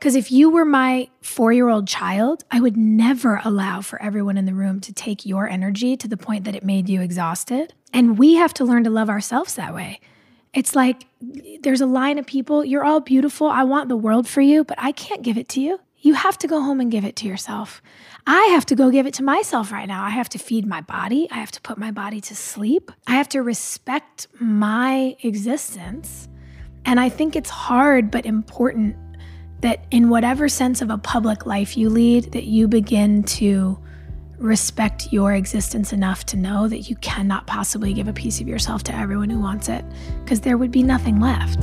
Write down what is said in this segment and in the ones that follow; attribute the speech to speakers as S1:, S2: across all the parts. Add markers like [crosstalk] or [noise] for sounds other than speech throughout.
S1: Because if you were my four year old child, I would never allow for everyone in the room to take your energy to the point that it made you exhausted. And we have to learn to love ourselves that way. It's like there's a line of people, you're all beautiful. I want the world for you, but I can't give it to you. You have to go home and give it to yourself. I have to go give it to myself right now. I have to feed my body. I have to put my body to sleep. I have to respect my existence. And I think it's hard but important that in whatever sense of a public life you lead, that you begin to respect your existence enough to know that you cannot possibly give a piece of yourself to everyone who wants it, because there would be nothing left.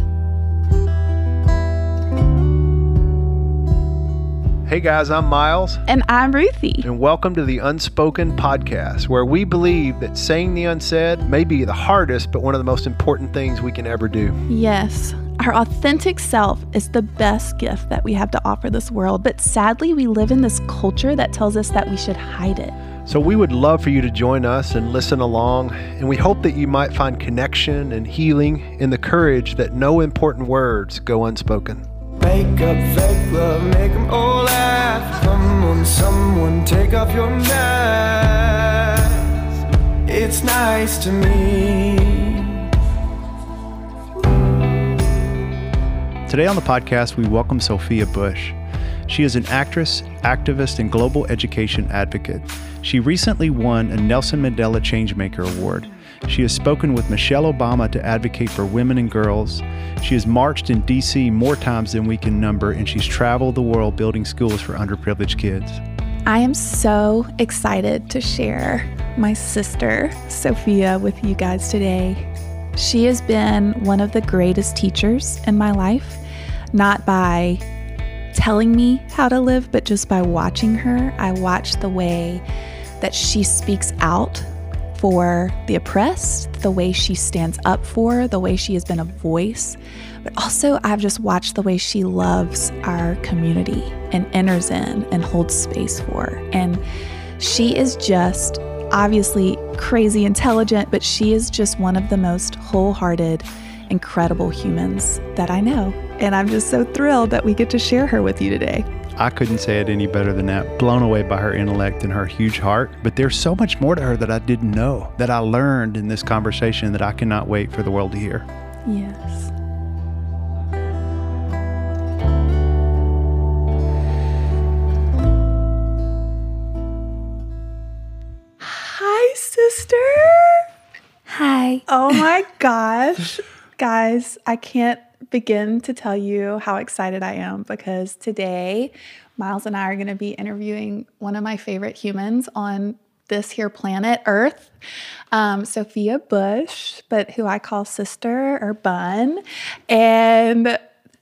S2: Hey guys, I'm Miles.
S3: And I'm Ruthie.
S2: And welcome to the Unspoken Podcast, where we believe that saying the unsaid may be the hardest, but one of the most important things we can ever do.
S3: Yes. Our authentic self is the best gift that we have to offer this world, but sadly, we live in this culture that tells us that we should hide it.
S2: So, we would love for you to join us and listen along, and we hope that you might find connection and healing in the courage that no important words go unspoken.
S4: Make up fake love, make them all laugh. Come on, someone, take off your mask. It's nice to me.
S2: Today on the podcast, we welcome Sophia Bush. She is an actress, activist, and global education advocate. She recently won a Nelson Mandela Changemaker Award. She has spoken with Michelle Obama to advocate for women and girls. She has marched in D.C. more times than we can number, and she's traveled the world building schools for underprivileged kids.
S3: I am so excited to share my sister, Sophia, with you guys today. She has been one of the greatest teachers in my life, not by telling me how to live, but just by watching her. I watch the way that she speaks out for the oppressed, the way she stands up for, the way she has been a voice. But also, I've just watched the way she loves our community and enters in and holds space for. And she is just obviously crazy intelligent, but she is just one of the most wholehearted, incredible humans that I know. And I'm just so thrilled that we get to share her with you today.
S2: I couldn't say it any better than that. Blown away by her intellect and her huge heart. But there's so much more to her that I didn't know, that I learned in this conversation that I cannot wait for the world to hear.
S3: Yes. Oh my gosh. Guys, I can't begin to tell you how excited I am because today Miles and I are going to be interviewing one of my favorite humans on this here planet Earth, um, Sophia Bush, but who I call sister or bun. And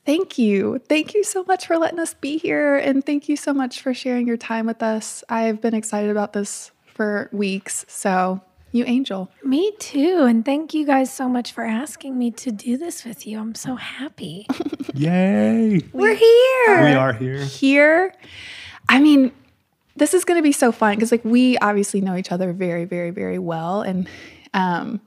S3: thank you. Thank you so much for letting us be here. And thank you so much for sharing your time with us. I've been excited about this for weeks. So you angel.
S1: Me too. And thank you guys so much for asking me to do this with you. I'm so happy. [laughs]
S2: Yay.
S1: We're here.
S2: We are here.
S3: Here. I mean, this is going to be so fun because like we obviously know each other very very very well and um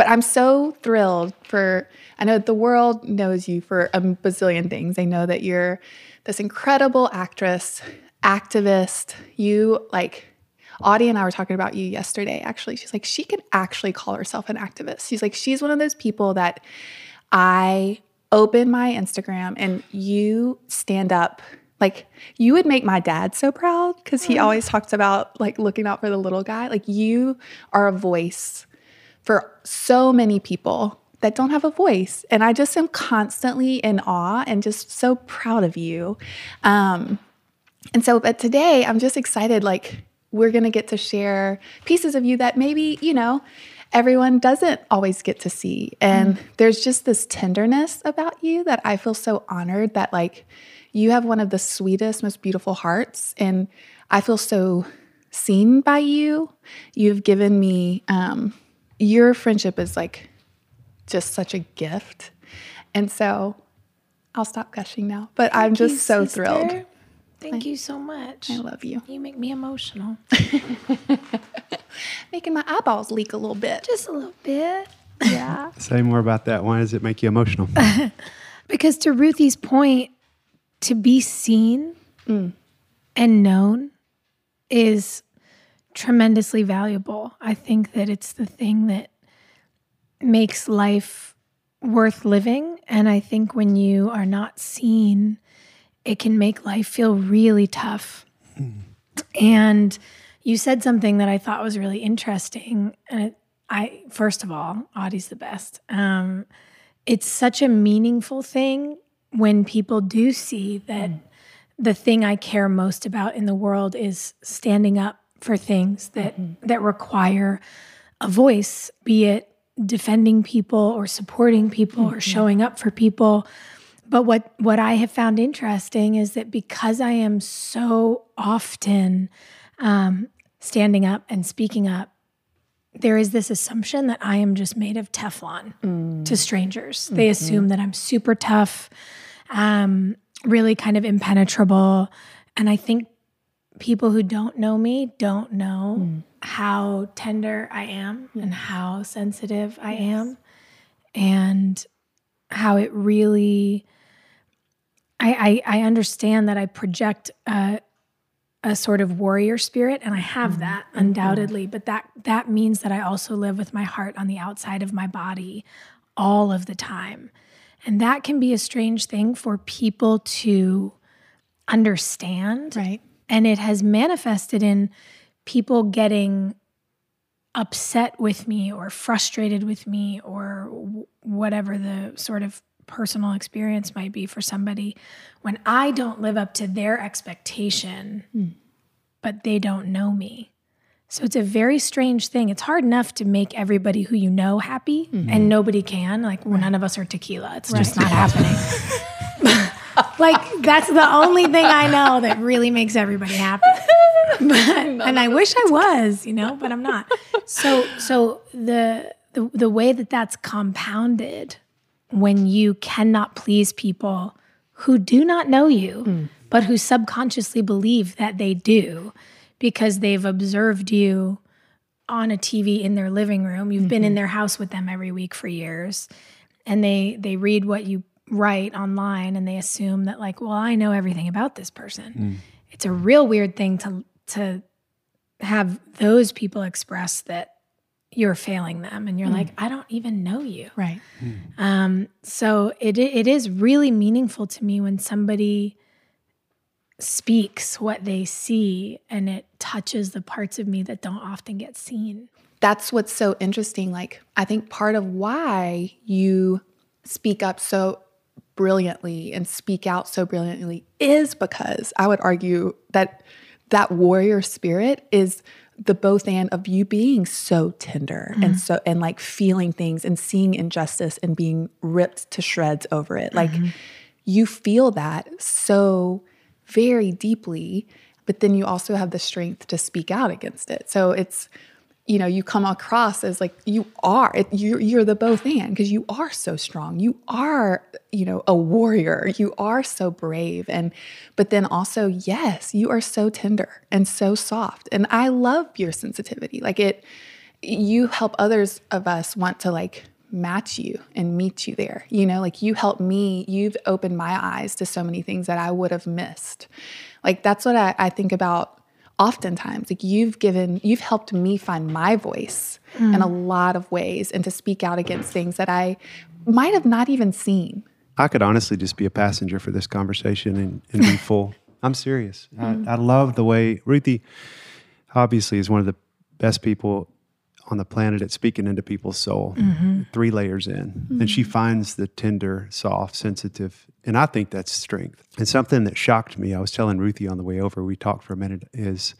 S3: but I'm so thrilled for I know the world knows you for a bazillion things. They know that you're this incredible actress, activist. You like Audie and I were talking about you yesterday, actually. She's like, she can actually call herself an activist. She's like, she's one of those people that I open my Instagram and you stand up. Like, you would make my dad so proud because he always talks about like looking out for the little guy. Like, you are a voice for so many people that don't have a voice. And I just am constantly in awe and just so proud of you. Um, and so, but today I'm just excited. Like, we're going to get to share pieces of you that maybe, you know, everyone doesn't always get to see. And mm. there's just this tenderness about you that I feel so honored that, like, you have one of the sweetest, most beautiful hearts. And I feel so seen by you. You've given me, um, your friendship is like just such a gift. And so I'll stop gushing now, but Thank I'm just you, so sister. thrilled.
S1: Thank I, you so much.
S3: I love you.
S1: You make me emotional. [laughs]
S3: Making my eyeballs leak a little bit.
S1: Just a little bit.
S3: Yeah. [laughs]
S2: Say more about that. Why does it make you emotional? [laughs]
S1: because to Ruthie's point, to be seen mm. and known is tremendously valuable. I think that it's the thing that makes life worth living. And I think when you are not seen, it can make life feel really tough. And you said something that I thought was really interesting. And it, I, first of all, Audie's the best. Um, it's such a meaningful thing when people do see that mm. the thing I care most about in the world is standing up for things that mm-hmm. that require a voice, be it defending people or supporting people mm-hmm. or showing up for people. But what what I have found interesting is that because I am so often um, standing up and speaking up, there is this assumption that I am just made of Teflon to strangers. They assume that I'm super tough, um, really kind of impenetrable, and I think people who don't know me don't know how tender I am and how sensitive I am and how it really I, I I understand that I project a, a sort of warrior spirit and I have mm-hmm. that mm-hmm. undoubtedly but that that means that I also live with my heart on the outside of my body all of the time. And that can be a strange thing for people to understand.
S3: Right.
S1: and it has manifested in people getting upset with me or frustrated with me or whatever the sort of personal experience might be for somebody when I don't live up to their expectation, but they don't know me. So it's a very strange thing. It's hard enough to make everybody who you know happy, and nobody can. Like, well, none of us are tequila. It's just not happening. [laughs] like, that's the only thing I know that really makes everybody happy. [laughs] But, and I wish I was, you know, but I'm not. So, so the the the way that that's compounded when you cannot please people who do not know you, hmm. but who subconsciously believe that they do because they've observed you on a TV in their living room. You've been in mm-hmm. their house with them every week for years. And they they read what you write online and they assume that like, well, I know everything about this person. Hmm. It's a real weird thing to to have those people express that you're failing them and you're like, I don't even know you.
S3: Right.
S1: Um, so it it is really meaningful to me when somebody speaks what they see and it touches the parts of me that don't often get seen.
S3: that's what's so interesting. Like, I think part of why you speak up so brilliantly and speak out so brilliantly is because I would argue that that warrior spirit is the both and of you being so tender and mm-hmm. so and like feeling things and seeing injustice and being ripped to shreds over it. Like mm-hmm. you feel that so very deeply, but then you also have the strength to speak out against it. So it's you know you come across as like you are you're, you're the both and because you are so strong. You are you know a warrior. You are so brave. And but then also yes you are so tender and so soft. And i love your sensitivity. Like it you help others of us want to like match you and meet you there. You know like you help me. You've opened my eyes to so many things that i would have missed. Like that's what i, I think about oftentimes like you've given you've helped me find my voice in a hmm. lot of ways and to speak out against things that i might have not even seen
S2: I could honestly just be a passenger for this conversation and, and be [laughs] full. I'm serious. I, hmm. I love the way Ruthie obviously is one of the best people on the planet at speaking into people's soul, mm-hmm. three layers in. And she mm-hmm. finds the tender, soft, sensitive. And I think that's strength. And something that shocked me, I was telling Ruthie on the way over, we talked for a minute, is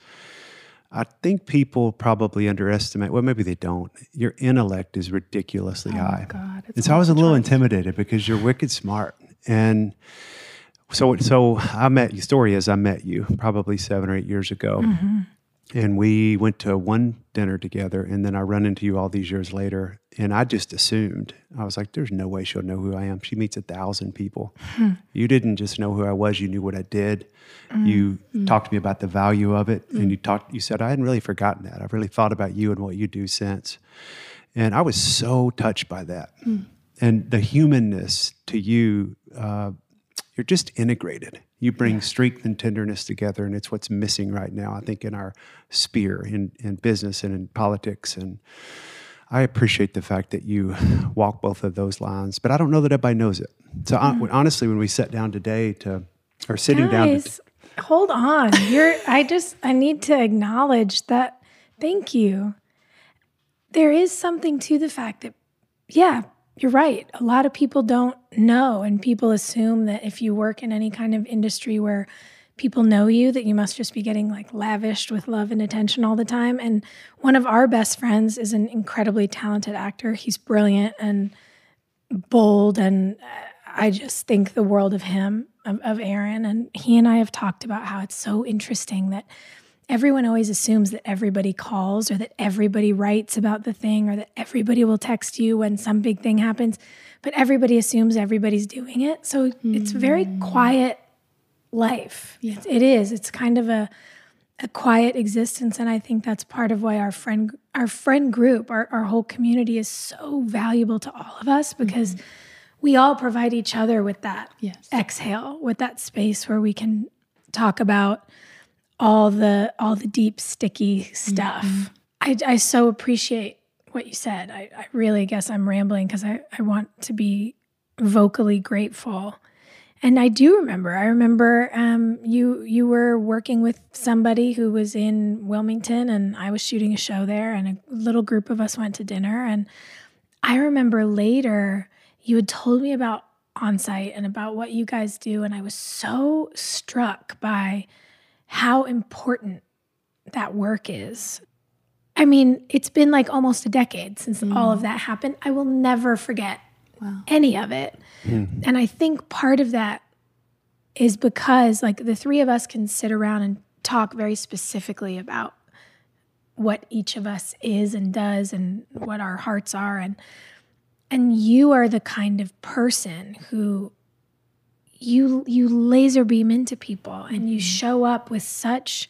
S2: I think people probably underestimate, well, maybe they don't. Your intellect is ridiculously oh high.
S3: God, it's
S2: and so I was a little intimidated because you're wicked smart. And so, so I met you. Story is, I met you probably seven or eight years ago, mm-hmm. And we went to one dinner together. And then I run into you all these years later, and I just assumed I was like, "There's no way she'll know who I am." She meets a thousand people. Hmm. You didn't just know who I was; you knew what I did. Mm. You mm. talked to me about the value of it, and mm. you talked. You said I hadn't really forgotten that. I've really thought about you and what you do since. And I was so touched by that. And the humanness to you, uh,
S5: you're just integrated. You bring strength and tenderness together, and it's what's missing right now, I think, in our sphere, in, in business and in politics. And I appreciate the fact that you walk both of those lines, but I don't know that everybody knows it. So hon- mm-hmm. honestly, when we sat down today to, or sitting down to,
S1: Guys, hold on. You're I just I need to acknowledge that thank you. There is something to the fact that yeah, you're right. A lot of people don't know and people assume that if you work in any kind of industry where people know you that you must just be getting like lavished with love and attention all the time and one of our best friends is an incredibly talented actor. He's brilliant and bold and I just think the world of him, of, of Aaron. And he and I have talked about how it's so interesting that everyone always assumes that everybody calls or that everybody writes about the thing or that everybody will text you when some big thing happens. But everybody assumes everybody's doing it. So it's very hmm. quiet life. It's, it is. It's kind of a a quiet existence and i think that's part of why our friend our friend group our, our whole community is so valuable to all of us because mm-hmm. we all provide each other with that
S3: Yes.
S1: exhale with that space where we can talk about all the all the deep sticky stuff I, I so appreciate what you said I, I really guess i'm rambling because I, I want to be vocally grateful and I do remember. I remember um, you you were working with somebody who was in Wilmington, and I was shooting a show there, and a little group of us went to dinner. And I remember later you had told me about Onsite and about what you guys do, and I was so struck by how important that work is. I mean, it's been like almost a decade since all of mm. that happened. I will never forget any of it. Hmm. And I think part of that is because like the three of us can sit around and talk very specifically about what each of us is and does and what our hearts are and and you are the kind of person who you you laser beam into people and you mm. show up with such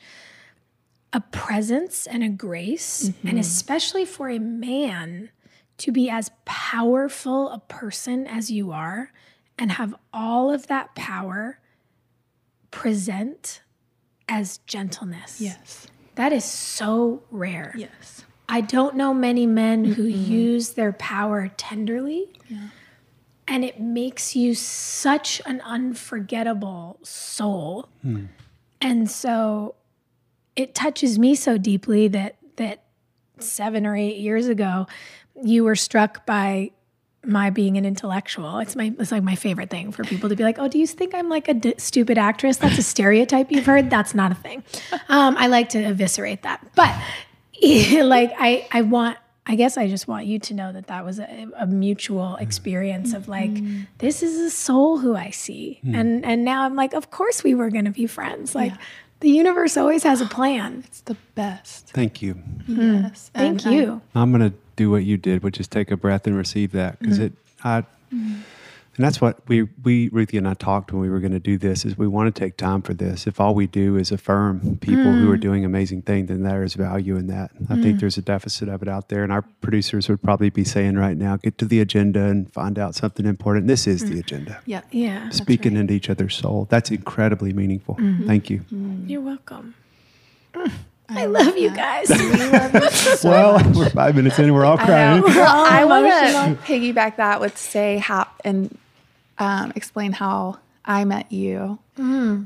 S1: a presence and a grace and mm-hmm. especially for a man to be as powerful a person as you are and have all of that power present as gentleness.
S3: Yes.
S1: That is so rare.
S3: Yes.
S1: I don't know many men who use their power tenderly. And it makes you such an unforgettable soul. And so it touches me so deeply that that 7 or 8 years ago you were struck by my being an intellectual. It's my it's like my favorite thing for people to be like, "Oh, do you think I'm like a d- stupid actress?" That's a stereotype you've heard. That's not a thing. [laughs] Um, I like to eviscerate that, but [laughs] like I I want. I guess I just want you to know that that was a, a mutual mm-hmm. experience of like, mm-hmm. this is a soul who I see, hmm. and and now I'm like, of course we were going to be friends. Like, the universe always has a plan.
S3: It's the best.
S5: thank you. Hmm.
S3: Yes.
S1: Thank
S3: And I-
S1: you.
S5: I'm going to do what you did, which is take a breath and receive that because mm-hmm. it, I, and that's what we, we, Ruthie and I talked when we were going to do this is we want to take time for this. If all we do is affirm people who are mm. doing amazing things, then there is value in that. I think mm. there's a deficit of it out there. And our producers would probably be saying right now, get to the agenda and find out something important. This is the mm. agenda.
S3: Yeah.
S1: Yeah,
S5: Speaking into each other's soul. That's incredibly meaningful. Mm-hmm. Thank you.
S1: you're welcome. I love you guys.
S5: Well, we're five minutes in, we're all crying.
S3: Well, I want
S1: emotional.
S3: to piggyback that with say how and um, explain how I met you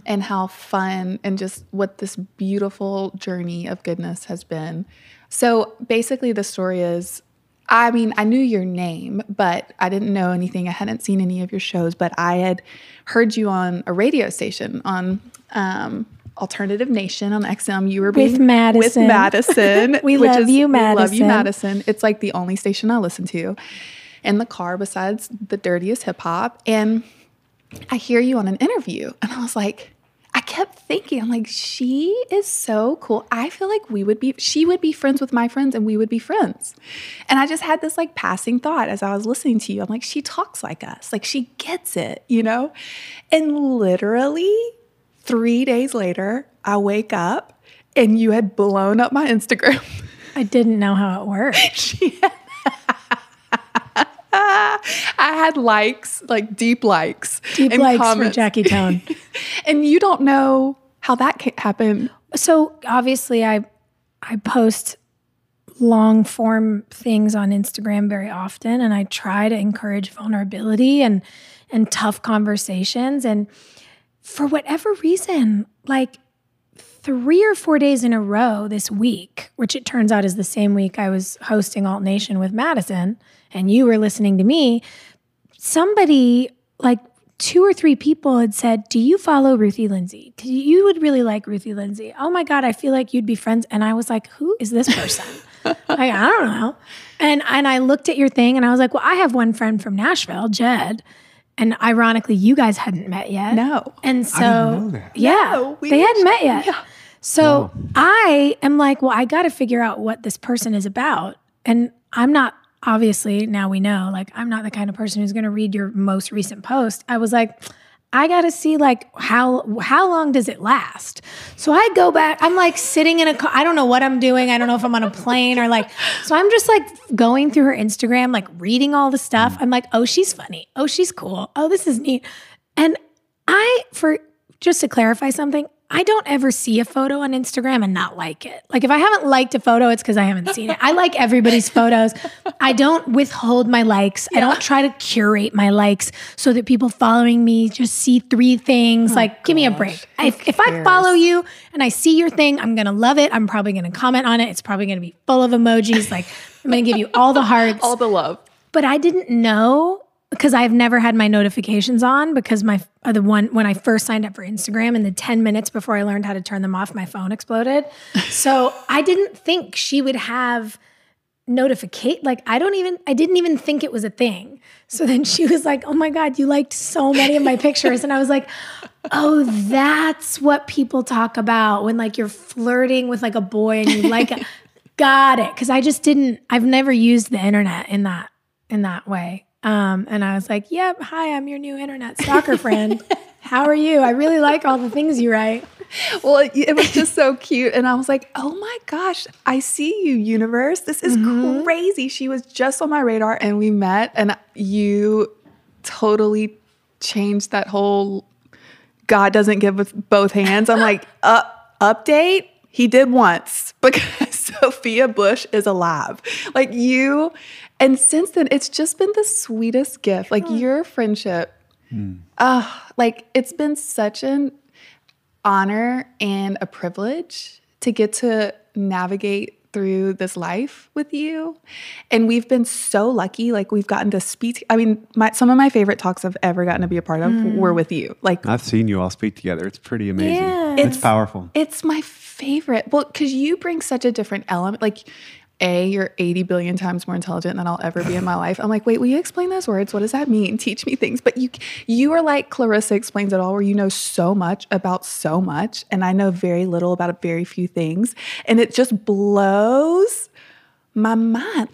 S3: and how fun and just what this beautiful journey of goodness has been. So basically, the story is. I mean, I knew your name, but I didn't know anything. I hadn't seen any of your shows, but I had heard you on a radio station on um, Alternative Nation on XM. You were
S1: With Madison.
S3: With Madison. [laughs]
S1: We love
S3: is-
S1: you,
S3: We love you,
S1: Madison.
S3: Madison. It's like the only station I listen to in the car besides the dirtiest hip hop. And I hear you on an interview, and I was like, I kept thinking, I'm like, she is so cool. I feel like we would be, she would be friends with my friends, and we would be friends. And I just had this like passing thought as I was listening to you. I'm like, she talks like us, like she gets it, you know? And literally three days later, I wake up and you had blown up my Instagram.
S1: I didn't know how it worked. [laughs]
S3: she had, I had likes, like deep likes.
S1: Deep
S3: and
S1: likes for. Jackie Tone. [laughs]
S3: And you don't know how that happened.
S1: so obviously I I post long form things on Instagram very often and I try to encourage vulnerability and and tough conversations and for whatever reason like 3 or 4 days in a row this week which it turns out is the same week I was hosting Alt Nation with Madison and you were listening to me somebody like two or three people had said, "Do you follow Ruthie Lindsay? You would really like Ruthie Lindsay. Oh my god, I feel like you'd be friends." And I was like, "Who is this person?" [laughs] like I don't know. And and I looked at your thing and I was like, "Well, I have one friend from Nashville, Jed." And ironically, you guys hadn't met yet.
S3: No.
S1: And so yeah,
S3: No, we
S1: they hadn't met yet. So I am like, well, I got to figure out what this person is about. And I'm not, obviously, now we know, like, I'm not the kind of person who's going to read your most recent post. I was like, I got to see like how how long does it last? So I go back. I'm like sitting in a car. I don't know what I'm doing. I don't know if I'm on a plane or like. So I'm just like going through her Instagram, like reading all the stuff. I'm like, oh, she's funny. Oh, she's cool. Oh, this is neat. And I, for just to clarify something, I don't ever see a photo on Instagram and not like it. Like if I haven't liked a photo, it's because I haven't seen it. I like everybody's photos. I don't withhold my likes. I don't try to curate my likes so that people following me just see three things. Oh, like, give me a break. If, if I follow you and I see your thing, I'm gonna love it. I'm probably gonna comment on it. It's probably gonna be full of emojis. Like I'm gonna give you all the [laughs] hearts
S3: All the love.
S1: but I didn't know because I've never had my notifications on because my uh, the one when I first signed up for Instagram and the 10 minutes before I learned how to turn them off my phone exploded. [laughs] so I didn't think she would have notificate like I don't even I didn't even think it was a thing. So then she was like, "Oh my god, you liked so many of my pictures." And I was like, "Oh, that's what people talk about when like you're flirting with like a boy and you like a, [laughs] got it cuz I just didn't I've never used the internet in that in that way. Um, and I was like, "Yep, hi, I'm your new internet stalker friend. [laughs] How are you? I really like all the things you write."
S3: Well, it, it was just so cute. And I was like, oh my gosh, I see you, universe. This is crazy. She was just on my radar and we met, and you totally changed that whole God doesn't give with both hands. I'm like, [laughs] uh, update? He did once [laughs] because Sophia Bush is alive. Like you, and since then, it's just been the sweetest gift. Like your friendship, uh, like it's been such an honor and a privilege to get to navigate through this life with you. And we've been so lucky. Like we've gotten to speak. I mean, my, some of my favorite talks I've ever gotten to be a part of were with you. Like
S2: I've seen you all speak together. It's pretty amazing.
S1: Yeah.
S2: It's, powerful.
S3: it's my favorite. Well, because you bring such a different element. Like, A, you're 80 billion times more intelligent than I'll ever be in my life. I'm like, wait, will you explain those words? What does that mean? [laughs] Teach me things. But you you are like Clarissa explains it all, where you know so much about so much. And I know very little about very few things. And it just blows my mind.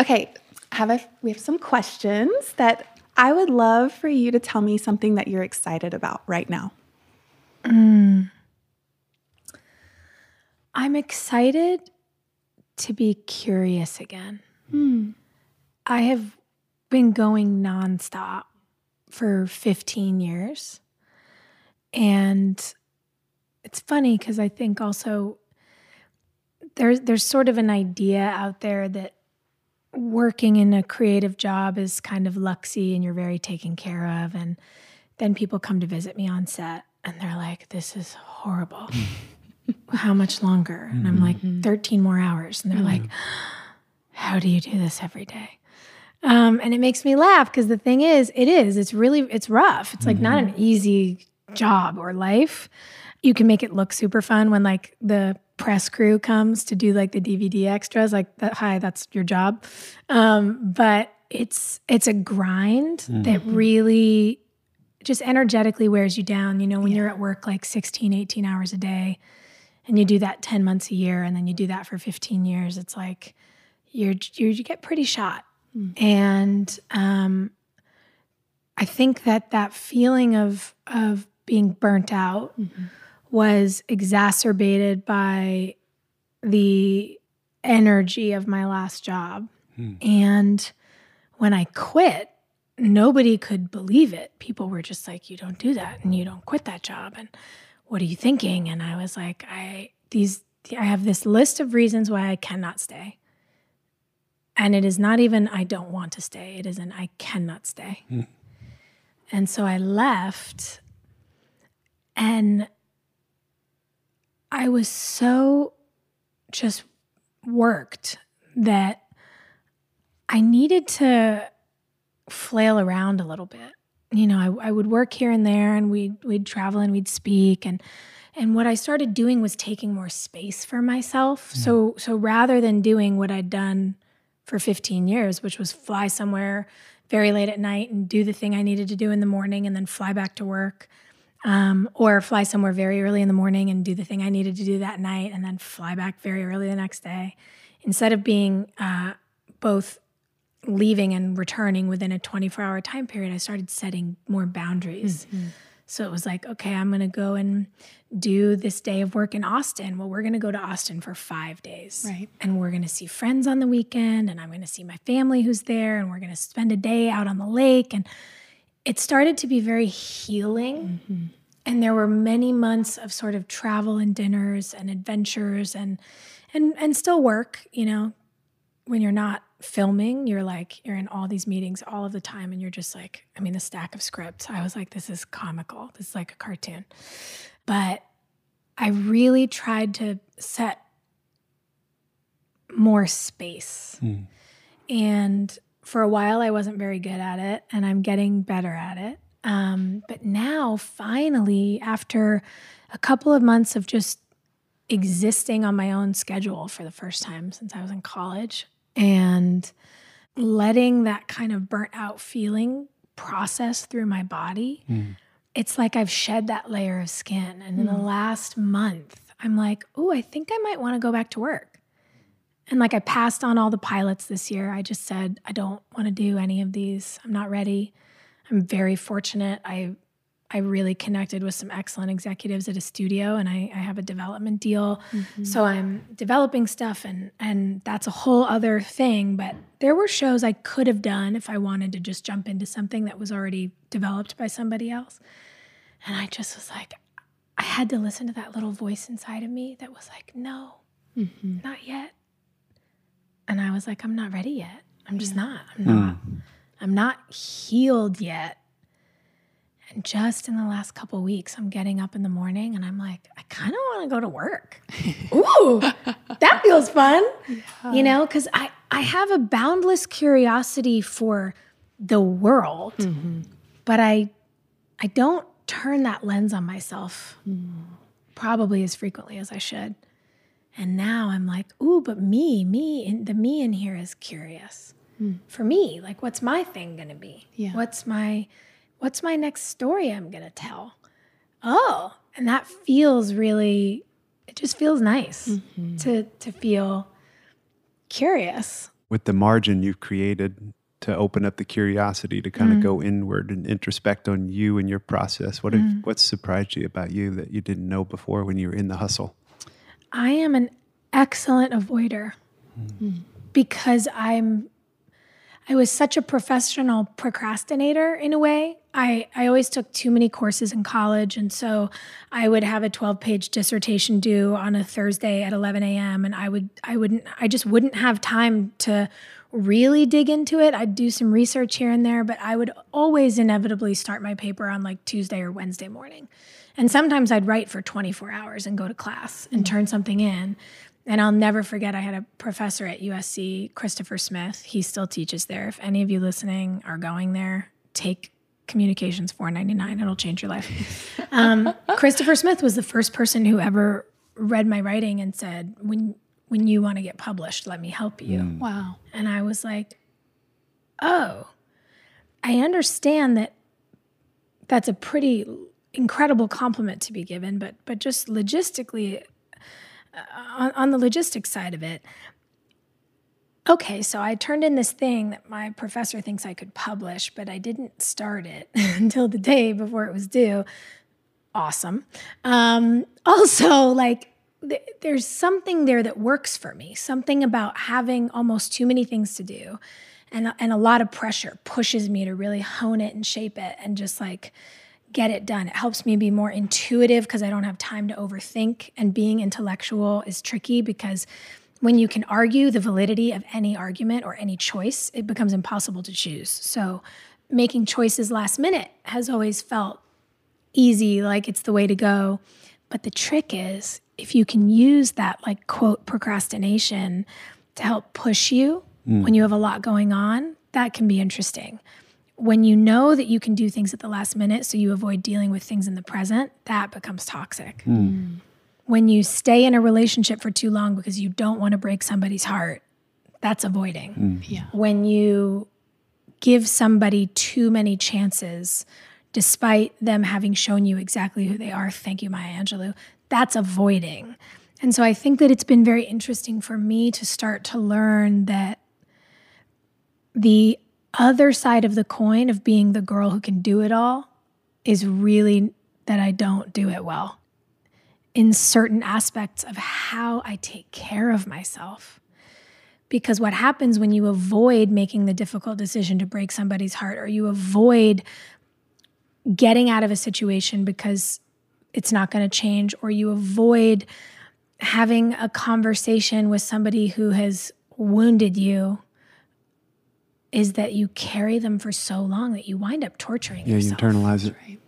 S3: Okay, have a, we have some questions that I would love for you to tell me something that you're excited about right now. Mm.
S1: I'm excited to be curious again. Hmm. I have been going nonstop for 15 years. And it's funny because I think also there's there's sort of an idea out there that working in a creative job is kind of luxy and you're very taken care of. And then people come to visit me on set and they're like, this is horrible. [laughs] How much longer? And I'm like, 13 more hours. And they're like, how do you do this every day? Um, and it makes me laugh because the thing is, it is, it's really, it's rough. It's like not an easy job or life. You can make it look super fun when like the press crew comes to do like the DVD extras, like that, hi, that's your job. Um, but it's, it's a grind that really just energetically wears you down. You know, when you're at work like 16, 18 hours a day and you do that 10 months a year and then you do that for 15 years, it's like you're, you're you get pretty shot. Mm. And um, I think that that feeling of of being burnt out mm-hmm. was exacerbated by the energy of my last job. Hmm. And when I quit, nobody could believe it. People were just like, you don't do that and you don't quit that job. And what are you thinking? And I was like, I, these, I have this list of reasons why I cannot stay. And it is not even, I don't want to stay. It is an, I cannot stay. Hmm. And so I left and I was so just worked that I needed to flail around a little bit. You know, I, I would work here and there and we'd we'd travel and we'd speak and and what I started doing was taking more space for myself. So so rather than doing what I'd done for 15 years, which was fly somewhere very late at night and do the thing I needed to do in the morning and then fly back to work. Um, or fly somewhere very early in the morning and do the thing I needed to do that night and then fly back very early the next day. Instead of being uh, both leaving and returning within a 24 hour time period, I started setting more boundaries. Mm-hmm. So it was like, okay, I'm going to go and do this day of work in Austin. Well, we're going to go to Austin for five days.
S3: Right.
S1: And we're going to see friends on the weekend, and I'm going to see my family who's there, and we're going to spend a day out on the lake. And it started to be very healing. Mm-hmm. And there were many months of sort of travel and dinners and adventures and and and still work, you know, when you're not filming, you're like, you're in all these meetings all of the time, and you're just like, I mean, the stack of scripts. I was like, this is comical. This is like a cartoon. But I really tried to set more space. And for a while, I wasn't very good at it, and I'm getting better at it. Um, but now, finally, after a couple of months of just existing on my own schedule for the first time since I was in college and letting that kind of burnt out feeling process through my body, mm. it's like I've shed that layer of skin. And in the mm. last month, I'm like, oh, I think I might want to go back to work. And like I passed on all the pilots this year. I just said, I don't want to do any of these. I'm not ready. I'm very fortunate. I I really connected with some excellent executives at a studio and I, I have a development deal. Mm-hmm. So I'm developing stuff and and that's a whole other thing. But there were shows I could have done if I wanted to just jump into something that was already developed by somebody else. And I just was like, I had to listen to that little voice inside of me that was like, no, mm-hmm. not yet. And I was like, I'm not ready yet. I'm just not. I'm not. Hmm. I'm not healed yet. And just in the last couple weeks, I'm getting up in the morning and I'm like, I kind of want to go to work. [laughs] Ooh, that feels fun. You know, because I, I have a boundless curiosity for the world, mm-hmm. but I I don't turn that lens on myself mm. probably as frequently as I should. And now I'm like, ooh, but me, me, in, the me in here is curious. Hmm. For me, like, what's my thing gonna be?
S3: Yeah.
S1: What's my, what's my next story I'm gonna tell? Oh, and that feels really, it just feels nice mm-hmm. to to feel curious.
S5: With the margin you've created to open up the curiosity to kind of mm-hmm. go inward and introspect on you and your process, what have, mm-hmm. what surprised you about you that you didn't know before when you were in the hustle?
S1: I am an excellent avoider mm. because I'm I was such a professional procrastinator in a way. I, I always took too many courses in college. And so I would have a 12 page dissertation due on a Thursday at 11 a.m. And I would, I wouldn't, I just wouldn't have time to really dig into it. I'd do some research here and there, but I would always inevitably start my paper on like Tuesday or Wednesday morning. And sometimes I'd write for 24 hours and go to class and turn something in. And I'll never forget, I had a professor at USC, Christopher Smith. He still teaches there. If any of you listening are going there, take communications 499 it'll change your life [laughs] um, christopher smith was the first person who ever read my writing and said when when you want to get published let me help you
S3: Wow.
S1: and i was like oh i understand that that's a pretty incredible compliment to be given but but just logistically on, on the logistics side of it okay so i turned in this thing that my professor thinks i could publish but i didn't start it [laughs] until the day before it was due. Awesome. Um, [laughs] also like th- there's something there that works for me something about having almost too many things to do and and a lot of pressure pushes me to really hone it and shape it and just like get it done. It helps me be more intuitive because I don't have time to overthink and being intellectual is tricky because when you can argue the validity of any argument or any choice, it becomes impossible to choose. So making choices last minute has always felt easy, like it's the way to go. But the trick is if you can use that, like, quote, procrastination to help push you mm. when you have a lot going on, that can be interesting. When you know that you can do things at the last minute so you avoid dealing with things in the present, that becomes toxic. Hmm. When you stay in a relationship for too long because you don't want to break somebody's heart, that's avoiding. Hmm.
S3: Yeah.
S1: When you give somebody too many chances despite them having shown you exactly who they are, thank you, Maya Angelou, that's avoiding. And so I think that it's been very interesting for me to start to learn that the other side of the coin of being the girl who can do it all is really that I don't do it well in certain aspects of how I take care of myself. Because what happens when you avoid making the difficult decision to break somebody's heart or you avoid getting out of a situation because it's not going to change or you avoid having a conversation with somebody who has wounded you is that you carry them for so long that you wind up torturing yourself?
S2: Yeah, you internalize it. Right?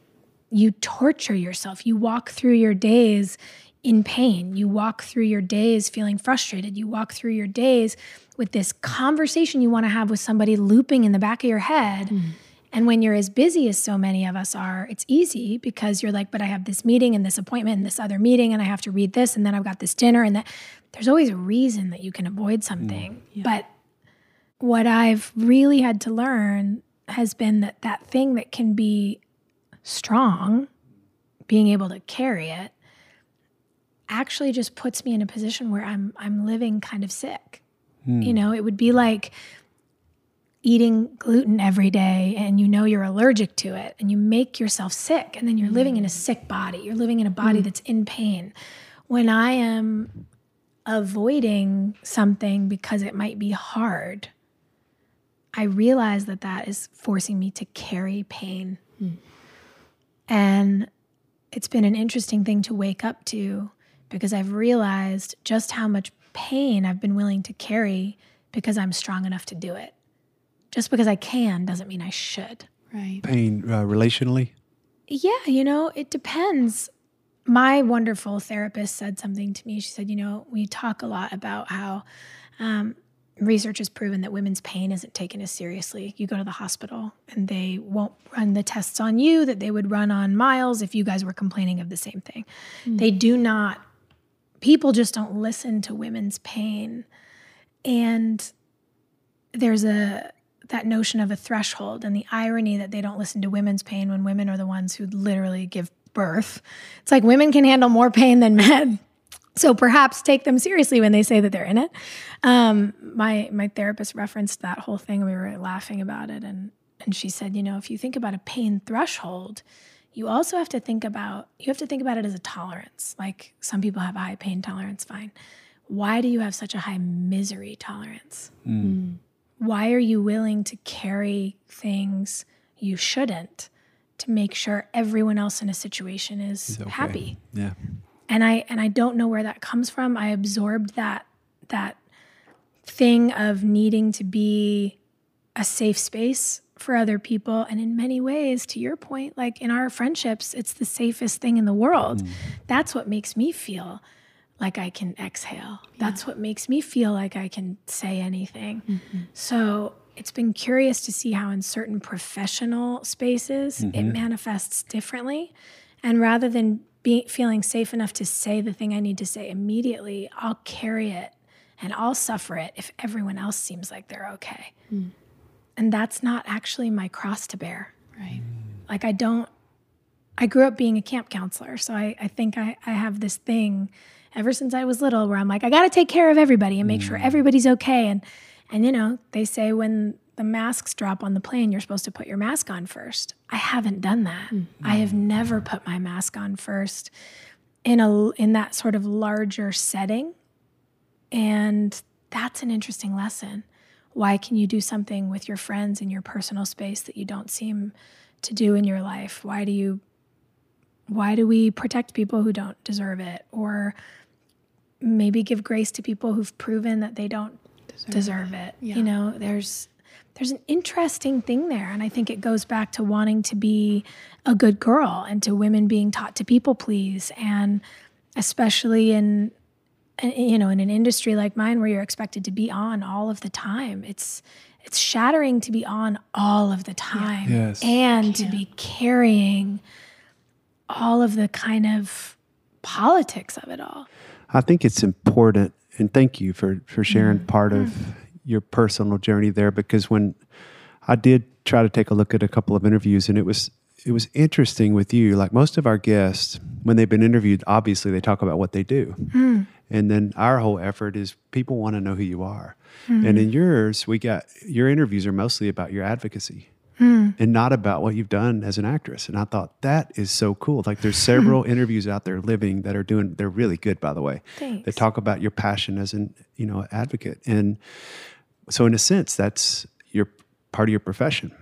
S1: you torture yourself. You walk through your days in pain. You walk through your days feeling frustrated. You walk through your days with this conversation you want to have with somebody looping in the back of your head. Mm. And when you're as busy as so many of us are, it's easy because you're like, but I have this meeting and this appointment and this other meeting, and I have to read this, and then I've got this dinner, and that there's always a reason that you can avoid something. Mm. But what I've really had to learn has been that that thing that can be strong, being able to carry it, actually just puts me in a position where I'm I'm living kind of sick. Hmm. You know, it would be like eating gluten every day and you know you're allergic to it and you make yourself sick and then you're living in a hmm. sick body. You're living in a body hmm. that's in pain. When I am avoiding something because it might be hard, I realize that that is forcing me to carry pain. And it's been an interesting thing to wake up to because I've realized just how much pain I've been willing to carry because I'm strong enough to do it. Just because I can doesn't mean I should.
S3: Right.
S2: Pain uh, relationally.
S1: Yeah, you know, it depends. My wonderful therapist said something to me. She said, you know, we talk a lot about how um, research has proven that women's pain isn't taken as seriously. You go to the hospital and they won't run the tests on you that they would run on Miles if you guys were complaining of the same thing. Mm. They do not, people just don't listen to women's pain. And there's a, that notion of a threshold and the irony that they don't listen to women's pain when women are the ones who literally give birth. It's like women can handle more pain than men. [laughs] So perhaps take them seriously when they say that they're in it. Um, my my therapist referenced that whole thing. We were laughing about it, and and she said, you know, if you think about a pain threshold, you also have to think about you have to think about it as a tolerance. Like some people have a high pain tolerance, fine. Why do you have such a high misery tolerance? why are you willing to carry things you shouldn't to make sure everyone else in a situation is
S2: Okay.
S1: happy
S2: Yeah.
S1: And i and i don't know where that comes from. I absorbed that that thing of needing to be a safe space for other people. And in many ways to your point like in our friendships it's the safest thing in the world. Mm. That's what makes me feel like i can exhale. That's what makes me feel like i can say anything. Mm-hmm. So it's been curious to see how in certain professional spaces it mm-hmm. manifests differently. And rather than be, feeling safe enough to say the thing i need to say immediately i'll carry it and i'll suffer it if everyone else seems like they're okay. Hmm. And that's not actually my cross to bear.
S3: Right. Hmm.
S1: like i don't i grew up being a camp counselor so i, I think I, I have this thing ever since i was little where i'm like i got to take care of everybody and make sure hmm. everybody's okay. And and you know they say when the masks drop on the plane you're supposed to put your mask on first. I haven't done that. Mm. I have never put my mask on first in a in that sort of larger setting. And that's an interesting lesson. Why can you do something with your friends in your personal space that you don't seem to do in your life? Why do you why do we protect people who don't deserve it? Or maybe give grace to people who've proven that they don't deserve, it.
S3: Yeah.
S1: You know, there's there's an interesting thing there and I think it goes back to wanting to be a good girl and to women being taught to people please and especially in you know in an industry like mine where you're expected to be on all of the time it's it's shattering to be on all of the time
S6: Yes.
S1: and to be carrying all of the kind of politics of it all.
S2: I think it's important, and thank you for for sharing mm. part of mm. Your personal journey there. Because when I did try to take a look at a couple of interviews, and it was it was interesting with you. Like most of our guests, when they've been interviewed, obviously they talk about what they do, hmm. and then our whole effort is people want to know who you are. Hmm. And in yours, we got your interviews are mostly about your advocacy hmm. and not about what you've done as an actress. And I thought that is so cool. Like there's several [laughs] interviews out there living that are doing they're really good by the way. They talk about your passion as an, you know, advocate. And so in a sense that's your part of your profession.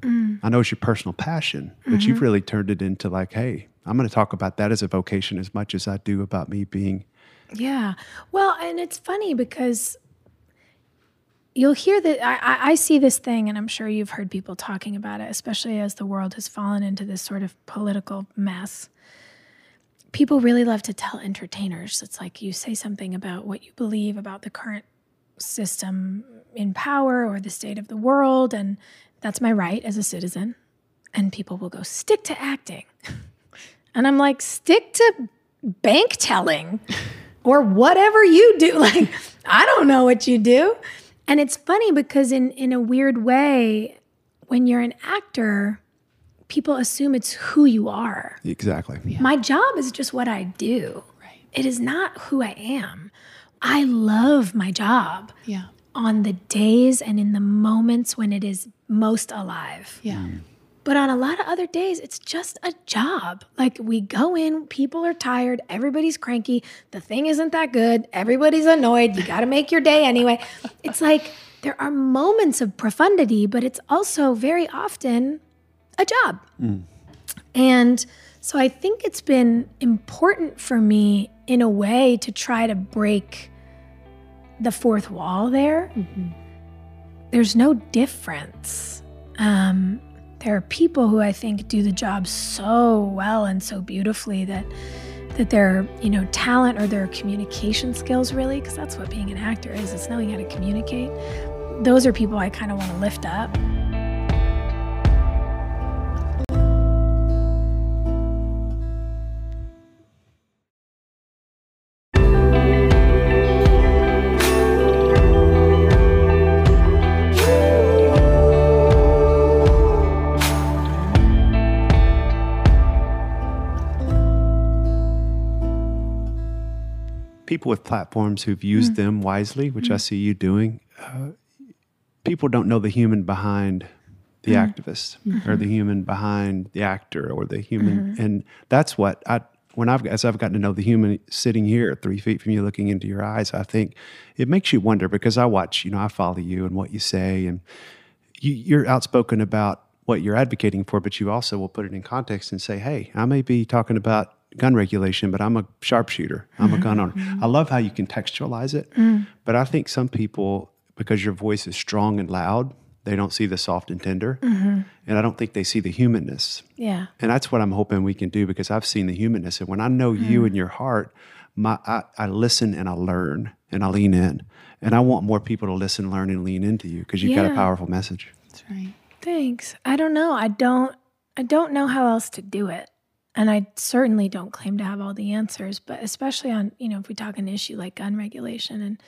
S2: Mm. I know it's your personal passion, but you've mm-hmm. really turned it into like, hey, I'm going to talk about that as a vocation as much as I do about me being
S1: Yeah. Well, and it's funny because you'll hear that I, I- I see this thing, and I'm sure you've heard people talking about it, especially as the world has fallen into this sort of political mess. People really love to tell entertainers. It's like you say something about what you believe about the current system in power or the state of the world, and that's my right as a citizen. And people will go, stick to acting. [laughs] And I'm like, stick to bank telling or whatever you do. [laughs] Like, I don't know what you do. And it's funny because in in a weird way, when you're an actor, people assume it's who you are.
S2: exactly.
S1: My job is just what I do.
S3: Right.
S1: It is not who I am. I love my job
S3: Yeah.
S1: on the days and in the moments when it is most alive.
S3: Yeah. Mm.
S1: But on a lot of other days, it's just a job. Like we go in, people are tired, everybody's cranky, the thing isn't that good, everybody's annoyed, you got to make your day anyway. It's like there are moments of profundity, but it's also very often a job. Mm. And so I think it's been important for me in a way to try to break the fourth wall there. There's no difference. Um, there are people who I think do the job so well and so beautifully that that their you know talent or their communication skills really because that's what being an actor is it's knowing how to communicate those are people i kind of want to lift up
S2: people with platforms who've used
S1: Mm-hmm.
S2: them wisely, which I see you doing, uh, people don't know the human behind the
S1: Mm-hmm.
S2: activist or the human behind the actor or the human,
S1: Mm-hmm.
S2: and that's what I. When I've as I've gotten to know the human sitting here three feet from you, looking into your eyes, I think it makes you wonder because I watch, you know, I follow you and what you say, and you, you're outspoken about what you're advocating for, but you also will put it in context and say, "Hey, I may be talking about gun regulation, but I'm a sharpshooter. I'm a gun owner." Mm-hmm. I love how you contextualize it, mm. but I think some people, because your voice is strong and loud, they don't see the soft and tender, mm-hmm. and I don't think they see the humanness.
S1: yeah
S2: And that's what I'm hoping we can do because I've seen the humanness. And when I know you mm. and your heart, my I, I listen and I learn and I lean in. And I want more people to listen, learn, and lean into you because you've got a powerful message.
S3: That's right.
S1: Thanks. I don't know. I don't I don't know how else to do it. And I certainly don't claim to have all the answers, but especially on, you know, if we talk an issue like gun regulation and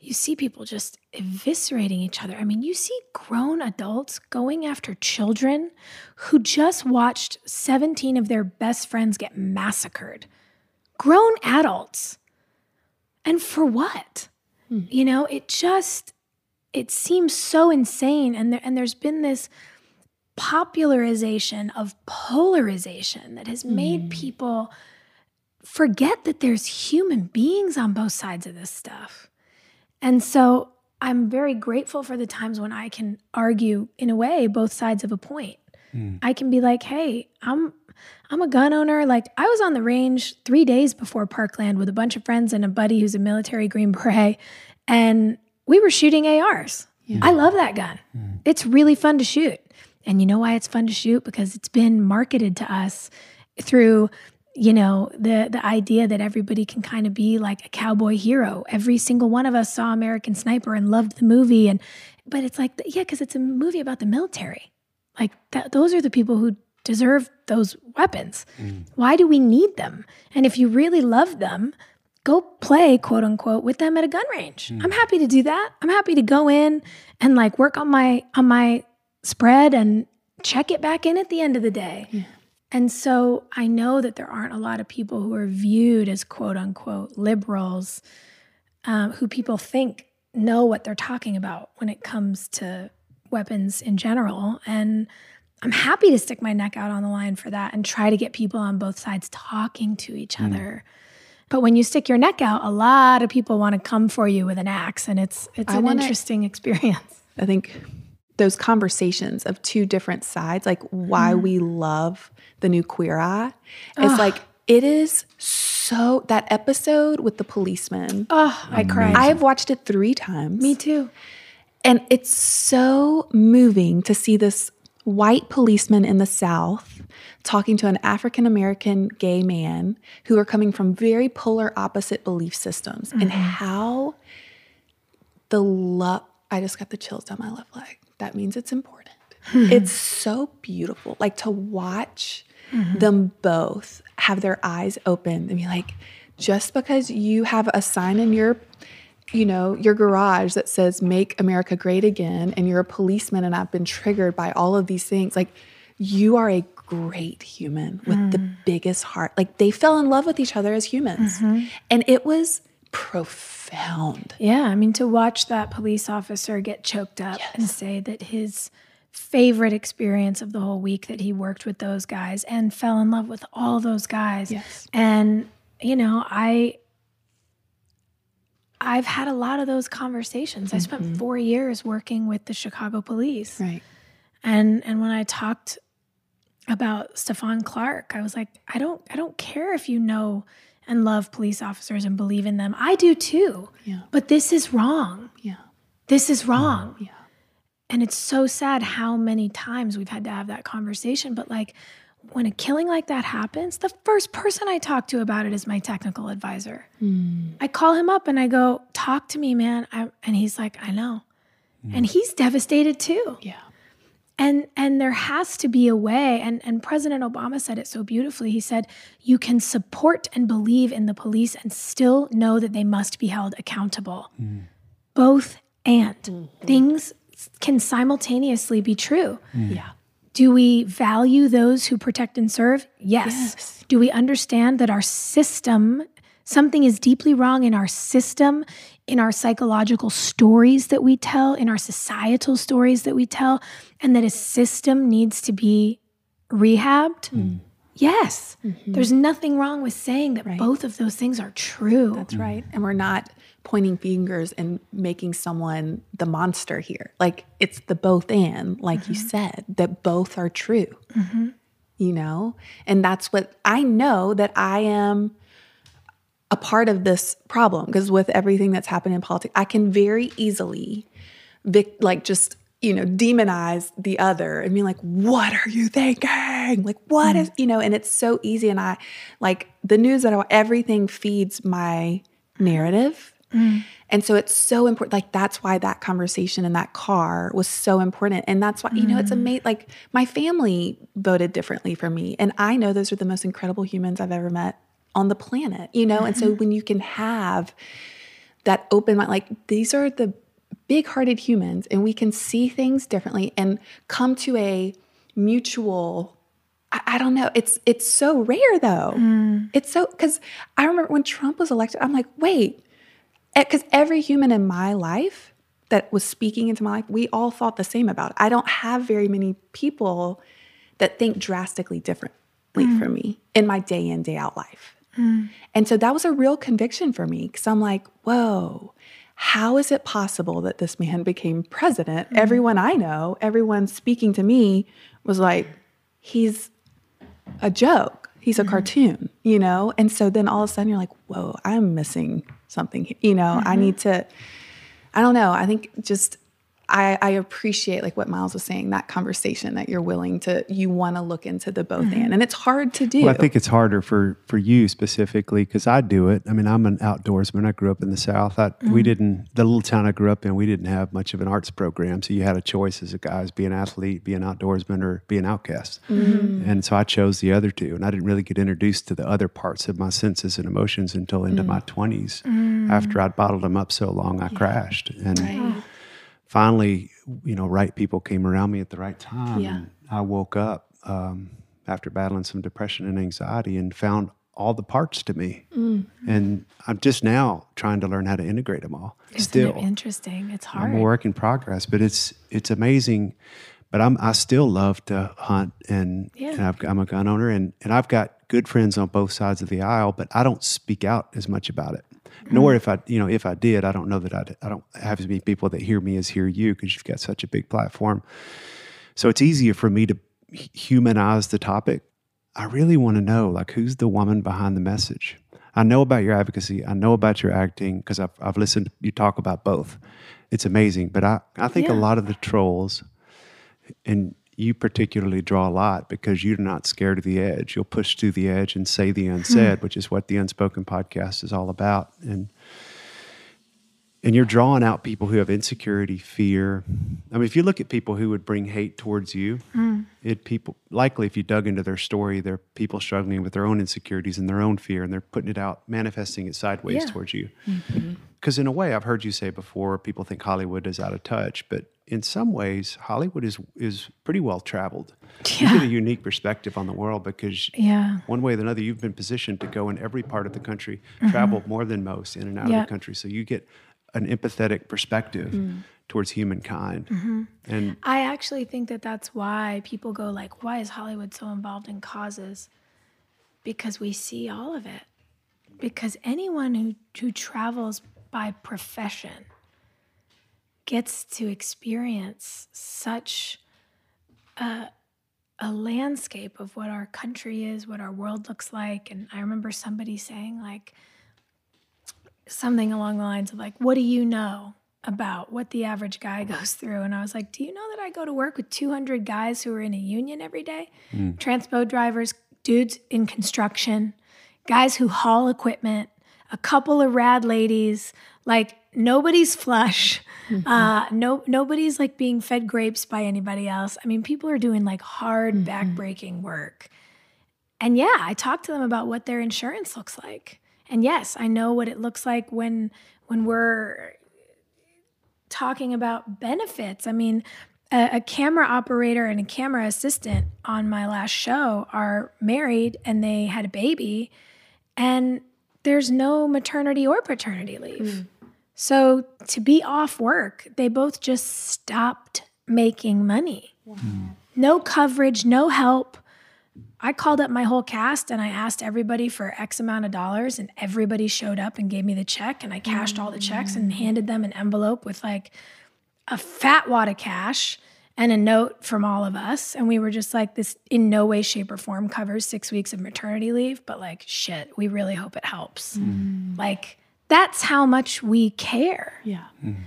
S1: you see people just eviscerating each other. I mean, you see grown adults going after children who just watched 17 of their best friends get massacred. Grown adults. And for what? Hmm. You know, it just it seems so insane and there and there's been this popularization of polarization that has made mm. people forget that there's human beings on both sides of this stuff. And so I'm very grateful for the times when I can argue in a way both sides of a point. Mm. I can be like, "Hey, I'm I'm a gun owner. Like I was on the range 3 days before Parkland with a bunch of friends and a buddy who's a military green beret and we were shooting ARs. I love that gun. Mm. It's really fun to shoot. And you know why it's fun to shoot? Because it's been marketed to us through you know the the idea that everybody can kind of be like a cowboy hero. Every single one of us saw american sniper and loved the movie and but it's like yeah because it's a movie about the military. Like that, those are the people who deserve those weapons. Mm. Why do we need them? And if you really love them go play quote unquote with them at a gun range. Mm. I'm happy to do that. I'm happy to go in and like work on my on my spread and check it back in at the end of the day and so I know that there aren't a lot of people who are viewed as quote unquote liberals um, who people think know what they're talking about when it comes to weapons in general. And I'm happy to stick my neck out on the line for that and try to get people on both sides talking to each other. But when you stick your neck out, a lot of people want to come for you with an axe, and it's it's
S3: I
S1: an
S3: wanna-
S1: interesting [laughs] experience.
S3: I think those conversations of two different sides, like why mm-hmm. we love the new Queer Eye, is like it is so that episode with the policeman.
S1: Oh, I cried.
S3: I have watched it three times.
S1: Me too.
S3: And it's so moving to see this white policeman in the South talking to an African American gay man who are coming from very polar opposite belief systems and mm-hmm. how the love, I just got the chills down my left leg. That means it's important. Hmm. it's so beautiful. Like to watch hmm. them both have their eyes open and be like, just because you have a sign in your you know, your garage that says make America great again and you're a policeman and I've been triggered by all of these things. Like you are a great human with the hmm. biggest heart. Like they fell in love with each other as humans. Mm-hmm. And it was profound.
S1: Yeah, I mean, to watch that police officer get choked up and say that his favorite experience of the whole week that he worked with those guys and fell in love with all those guys.
S3: Yes.
S1: And, you know, I I've had a lot of those conversations. I spent mm-hmm. 4 years working with the Chicago police.
S3: Right.
S1: And and when I talked about Stephon Clark, I was like, I don't I don't care if you know and love police officers and believe in them. I do too.
S3: Yeah.
S1: But this is wrong.
S3: Yeah.
S1: This is wrong.
S3: Yeah.
S1: And it's so sad how many times we've had to have that conversation. But like when a killing like that happens, the first person I talk to about it is my technical advisor. Hmm. I call him up and I go, Talk to me, man. I, and he's like, I know. And hmm. he's devastated too
S3: Yeah.
S1: And and there has to be a way and and president obama said it so beautifully. He said you can support and believe in the police and still know that they must be held accountable. Mm. Both and. Mm. Things can simultaneously be true. Mm.
S3: Yeah.
S1: do we value those who protect and serve? Yes.
S3: Yes.
S1: do we understand that our system something is deeply wrong in our system in our psychological stories that we tell in our societal stories that we tell and that a system needs to be rehabbed hmm. yes mm-hmm. there's nothing wrong with saying that both of those things are true
S3: That's right. And we're not pointing fingers and making someone the monster here. Like it's the both and, like you mm-hmm. said, that both are true. Mm-hmm. You know? And that's what I know that I am a part of this problem because with everything that's happened in politics, I can very easily vic- like just you know demonize the other and be like what are you thinking? Like what what is you know and it's so easy and i like the news that I, everything feeds my mm. narrative. Mm. And so it's so important like that's why that conversation in that car was so important. And that's why you know it's amazing like my family voted differently for me. And i know those are the most incredible humans i've ever met on the planet you know? And so mm-hmm. when you can have that open mind like these are the big hearted humans and we can see things differently and come to a mutual I, I don't know it's it's so rare though. Mm. It's so because i remember when trump was elected i'm like wait eh, because every human in my life that was speaking into my life we all thought the same about it. I don't have very many people that think drastically differently mm. from me in my day in day out life Mm. and so that was a real conviction for me because I'm like, whoa, how is it possible that this man became president? Mm. Everyone I know, everyone speaking to me was like, he's a joke. He's a mm-hmm. cartoon, you know? And so then all of a sudden you're like, whoa, I'm missing something. You know, I mm-hmm. need to, I don't know. I think just, I, I appreciate like what Miles was saying, that conversation that you're willing to, you want to look into the both mm-hmm. and, and it's hard to do.
S2: Well, I think it's harder for for you specifically because I do it. I mean, I'm an outdoorsman. I grew up in the South. I, We mm-hmm. didn't the little town I grew up in. We didn't have much of an arts program, so you had a choice as a guy as be an athlete, be an outdoorsman, or be an outcast. Mm-hmm. And so I chose the other two, and I didn't really get introduced to the other parts of my senses and emotions until into my mm. 20s. Mm. After I'd bottled them up so long, I crashed and finally, you know, right people came around me at the right time.
S3: Yeah.
S2: And I woke up um, after battling some depression and anxiety and found all the parts to me. And I'm just now trying to learn how to integrate them all.
S1: Isn't
S2: Still,
S1: it interesting? It's hard.
S2: I'm a work in progress, but it's it's amazing. But I'm I still love to hunt and,
S1: Yeah.
S2: and I've, I'm a gun owner and and I've got good friends on both sides of the aisle, but I don't speak out as much about it. Nor mm-hmm. if I you know if I did, I don't know that I'd, I don't have as many people that hear me as hear you because you've got such a big platform. So it's easier for me to humanize the topic. I really want to know like who's the woman behind the message. I know about your advocacy. I know about your acting because I've, I've listened you talk about both. It's amazing. But I, I think a lot of the trolls, and you particularly draw a lot because you're not scared of the edge. You'll push through the edge and say the hmm. unsaid, which is what the Unspoken podcast is all about. And and you're drawing out people who have insecurity, fear. I mean, if you look at people who would bring hate towards you, hmm. it people likely if you dug into their story, they're people struggling with their own insecurities and their own fear, and they're putting it out, manifesting it sideways
S1: Yeah.
S2: towards you. Mm-hmm. Because in a way, I've heard you say before, people think Hollywood is out of touch, but in some ways, Hollywood is is pretty well traveled. You get a unique perspective on the world because
S1: Yeah.
S2: one way or another, you've been positioned to go in every part of the country, mm-hmm. travel more than most in and out of the country. So you get an empathetic perspective mm. towards humankind. Mm-hmm. And
S1: I actually think that that's why people go like, why is Hollywood so involved in causes? Because we see all of it. Because anyone who, who travels by profession gets to experience such a, a landscape of what our country is, what our world looks like. And I remember somebody saying like something along the lines of like, what do you know? about what the average guy [laughs] goes through. And I was like, Do you know that I go to work with 200 guys who are in a union every day? Hmm. Transpo drivers, dudes in construction, guys who haul equipment, a couple of rad ladies. Like, nobody's flush. Mm-hmm. Uh, no, nobody's like being fed grapes by anybody else. I mean, people are doing like hard, mm-hmm. backbreaking work. And yeah, I talked to them about what their insurance looks like. And yes, I know what it looks like when when we're talking about benefits. I mean, a, a camera operator and a camera assistant on my last show are married and they had a baby, and there's no maternity or paternity leave. Mm. So to be off work, they both just stopped making money. No coverage, no help. I called up my whole cast and I asked everybody for X amount of dollars, and everybody showed up and gave me the check. And I cashed all the checks and mm. handed them an envelope with like a fat wad of cash and a note from all of us. And we were just like, this in no way, shape, or form covers six weeks of maternity leave, but like, shit, we really hope it helps. Mm. Like, that's how much we care.
S3: Yeah. Mm-hmm.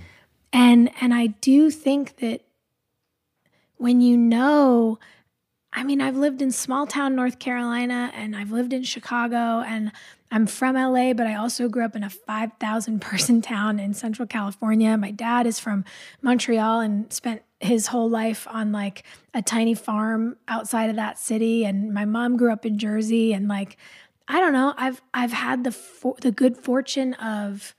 S1: And and I do think that when you know I mean, I've lived in small town North Carolina and I've lived in Chicago and I'm from LA, but I also grew up in a 5,000 person [laughs] town in Central California. My dad is from Montreal and spent his whole life on like a tiny farm outside of that city and my mom grew up in Jersey and like I don't know, I've I've had the for, the good fortune of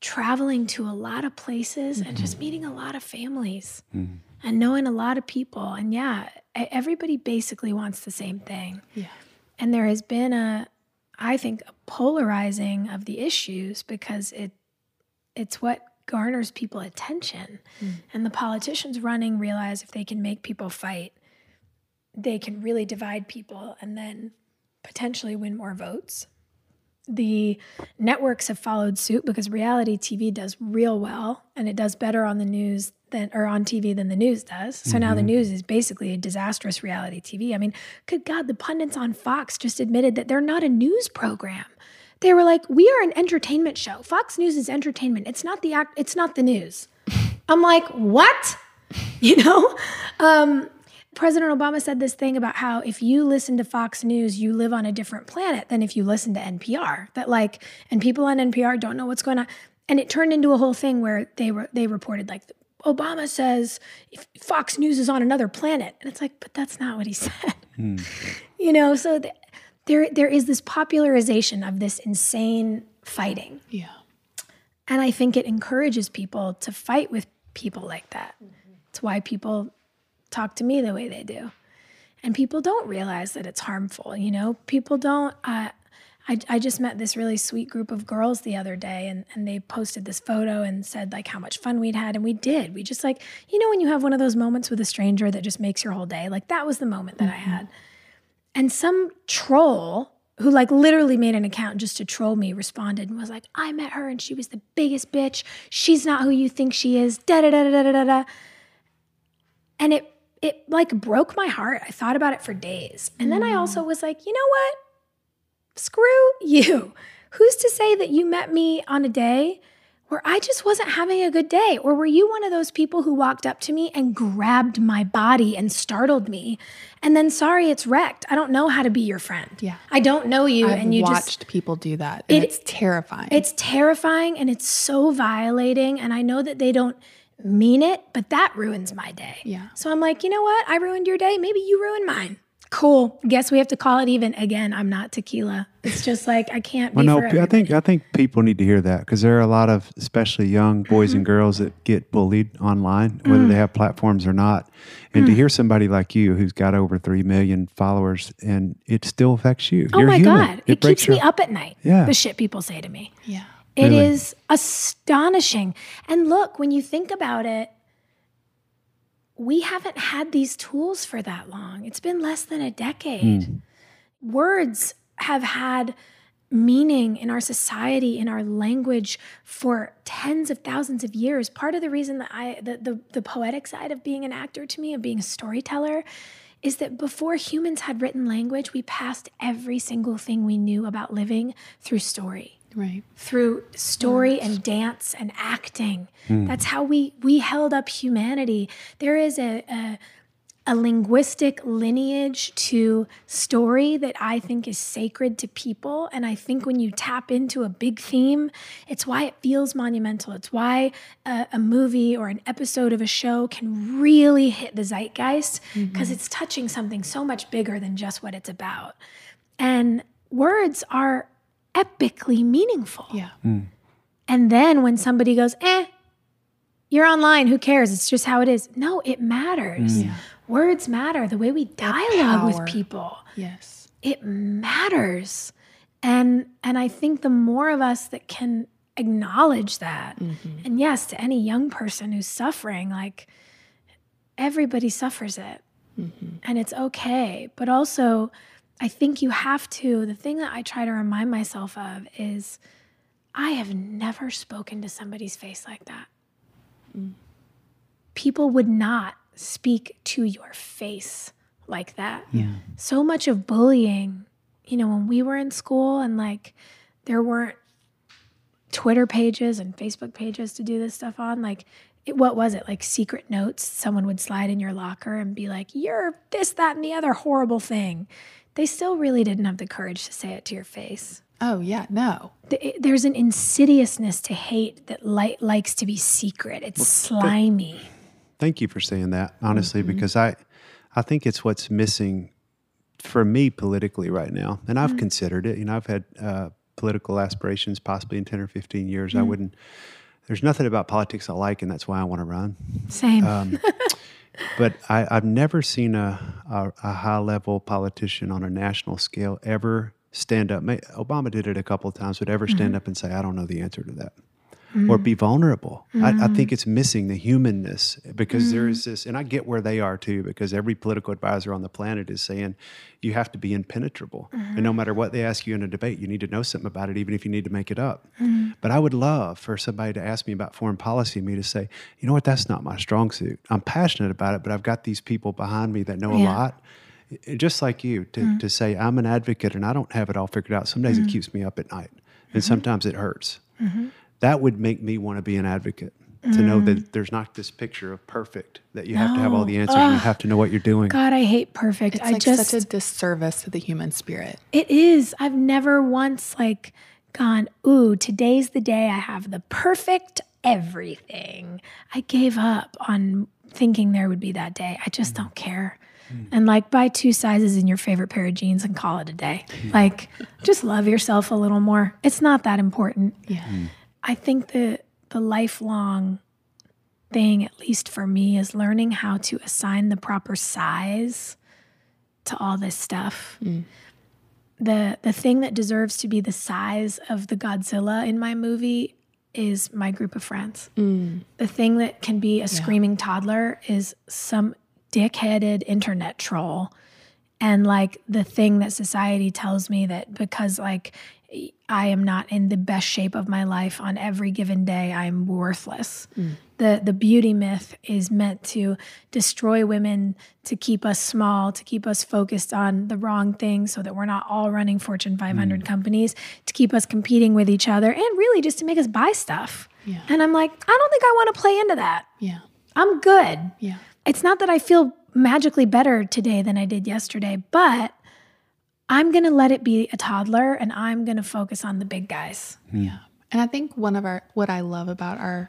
S1: traveling to a lot of places and just mm-hmm. meeting a lot of families mm-hmm. and knowing a lot of people. And yeah, everybody basically wants the same thing.
S3: Yeah.
S1: And there has been a, I think, a polarizing of the issues because it, it's what garners people attention. Mm. And the politicians running realize if they can make people fight, they can really divide people and then potentially win more votes. the networks have followed suit because reality TV does real well and it does better on the news than or on TV than the news does. So now the news is basically a disastrous reality TV. I mean, good God, the pundits on Fox just admitted that they're not a news program. They were like, "We are an entertainment show. Fox News is entertainment. It's not the act. It's not the news." [laughs] I'm like, "What?" [laughs] You know. Um, President Obama said this thing about how if you listen to Fox News, you live on a different planet than if you listen to NPR. That like, and people on NPR don't know what's going on. And it turned into a whole thing where they were they reported like Obama says Fox News is on another planet, and it's like, but that's not what he [laughs] said. Hmm. You know, so th- there there is this popularization of this insane fighting,
S3: Yeah.
S1: and I think it encourages people to fight with people like that. It's why people talk to me the way they do. And people don't realize that it's harmful. You know, people don't. Uh, I, I just met this really sweet group of girls the other day, and, and they posted this photo and said like how much fun we'd had. And we did. We just like, you know, when you have one of those moments with a stranger that just makes your whole day, like that was the moment that I had. And some troll who like literally made an account just to troll me responded and was like, I met her and she was the biggest bitch. She's not who you think she is. Da da da da da da da. And it it like broke my heart. I thought about it for days. And then I mm. also was like, you know what? Screw you. Who's to say that you met me on a day where I just wasn't having a good day? Or were you one of those people who walked up to me and grabbed my body and startled me? And then, sorry, it's wrecked. I don't know how to be your friend.
S3: Yeah.
S1: I don't know you.
S3: I've
S1: and you just
S3: watched
S1: just,
S3: people do that. And
S1: It-
S3: it's terrifying.
S1: it's terrifying and it's so violating. And I know that they don't mean it, but that ruins my day.
S3: Yeah.
S1: So I'm like, you know what? I ruined your day. Maybe you ruined mine. Cool. Guess we have to call it even. Again, I'm not tequila. It's just like I can't be.
S2: Well, no,
S1: for
S2: I think. I think people need to hear that because there are a lot of, especially young boys
S1: Mm-hmm.
S2: and girls, that get bullied online, whether
S1: Mm.
S2: they have platforms or not. And to hear somebody like you, who's got over three million followers, and it still affects you.
S1: Oh
S2: You're
S1: my
S2: human.
S1: God. It,
S2: breaks
S1: keeps me up at night.
S2: Yeah.
S1: The shit people say to me.
S3: yeah.
S1: It
S2: Really?
S1: is astonishing. And look, when you think about it, we haven't had these tools for that long. It's been less than a decade. Hmm. Words have had meaning in our society, in our language for tens of thousands of years. Part of the reason that I the, the, the poetic side of being an actor to me, of being a storyteller, is that before humans had written language, we passed every single thing we knew about living through story
S3: Right.
S1: through story and dance and acting. Hmm. That's how we we held up humanity. There is a, a a linguistic lineage to story that I think is sacred to people. And I think when you tap into a big theme, it's why it feels monumental. It's why a, a movie or an episode of a show can really hit the zeitgeist mm-hmm. because it's touching something so much bigger than just what it's about. And words are epically meaningful.
S3: Yeah. Hmm.
S1: And then when somebody goes, eh, you're online, who cares? It's just how it is. No, it matters. Hmm. Words matter. The way we dialogue with people,
S3: Yes.
S1: it matters. And and I think the more of us that can acknowledge that, mm-hmm. and yes, to any young person who's suffering, like everybody suffers it. Mm-hmm. And it's okay. But also, I think you have to, the thing that I try to remind myself of is I have never spoken to somebody's face like that. Mm. People would not speak to your face like that. Yeah. So much of bullying, you know, when we were in school and like there weren't Twitter pages and Facebook pages to do this stuff on, like it, what was it? Like secret notes someone would slide in your locker and be like, "You're this, that, and the other horrible thing." They still really didn't have the courage to say it to your face.
S3: Oh yeah. No.
S1: There's an insidiousness to hate that li- likes to be secret. It's slimy.
S2: Thank you for saying that, honestly,
S1: Mm-hmm.
S2: because I, I think it's what's missing for me politically right now, and. I've considered it. You know, I've had uh, political aspirations, possibly in ten or fifteen years.
S1: Mm.
S2: I wouldn't. There's nothing about politics I like, and that's why I want to run.
S1: Same.
S2: Um, [laughs] but I, I've never seen a, a, a high level politician on a national scale ever stand up. Obama did it a couple of times, but ever stand mm-hmm. up and say, "I don't know the answer to that." Or mm. be vulnerable. I, I think mm. it's missing the humanness because there is mm. this, and I get where they are too, because every political advisor on the planet is saying you have to be impenetrable. And no mm-hmm. matter what they ask you in a debate, you need to know something about it, even if you need to make it up. But I would love for somebody to ask me about foreign policy, and me to say, you know what, that's not my strong suit. I'm passionate about it, but I've got these people behind me that know a lot. Just like you, to, to say, I'm an advocate and I don't have it all figured out. Some days it keeps me up at night, and mm-hmm. sometimes it hurts. Mm-hmm. That would make me want to be an advocate. To know that mm. there's not this picture of perfect, that you have to have all the answers and you have to know what you're doing.
S1: God, I hate perfect.
S3: It's
S1: I
S3: like
S1: just
S3: such a disservice to the human spirit.
S1: It is. I've never once like gone, ooh, today's the day I have the perfect everything. I gave up on thinking there would be that day. I just mm. don't care. Mm. And like buy two sizes in your favorite pair of jeans and call it a day. Like just love yourself a little more. It's not that important.
S3: Yeah.
S1: I think the the lifelong thing, at least for me, is learning how to assign the proper size to all this stuff. Mm. The the thing that deserves to be the size of the Godzilla in my movie is my group of friends. Mm. The thing that can be a screaming toddler is some dick-headed internet troll and like the thing that society tells me that because like I am not in the best shape of my life on every given day, I'm worthless. Mm. The the beauty myth is meant to destroy women, to keep us small, to keep us focused on the wrong things so that we're not all running Fortune 500 mm. companies, to keep us competing with each other and really just to make us buy stuff.
S3: Yeah.
S1: And I'm like, I don't think I want to play into that.
S3: Yeah.
S1: I'm good.
S3: Yeah.
S1: It's not that I feel magically better today than I did yesterday, but I'm going to let it be a toddler and I'm going to focus on the big guys. Hmm.
S3: Yeah. And I think one of our, what I love about our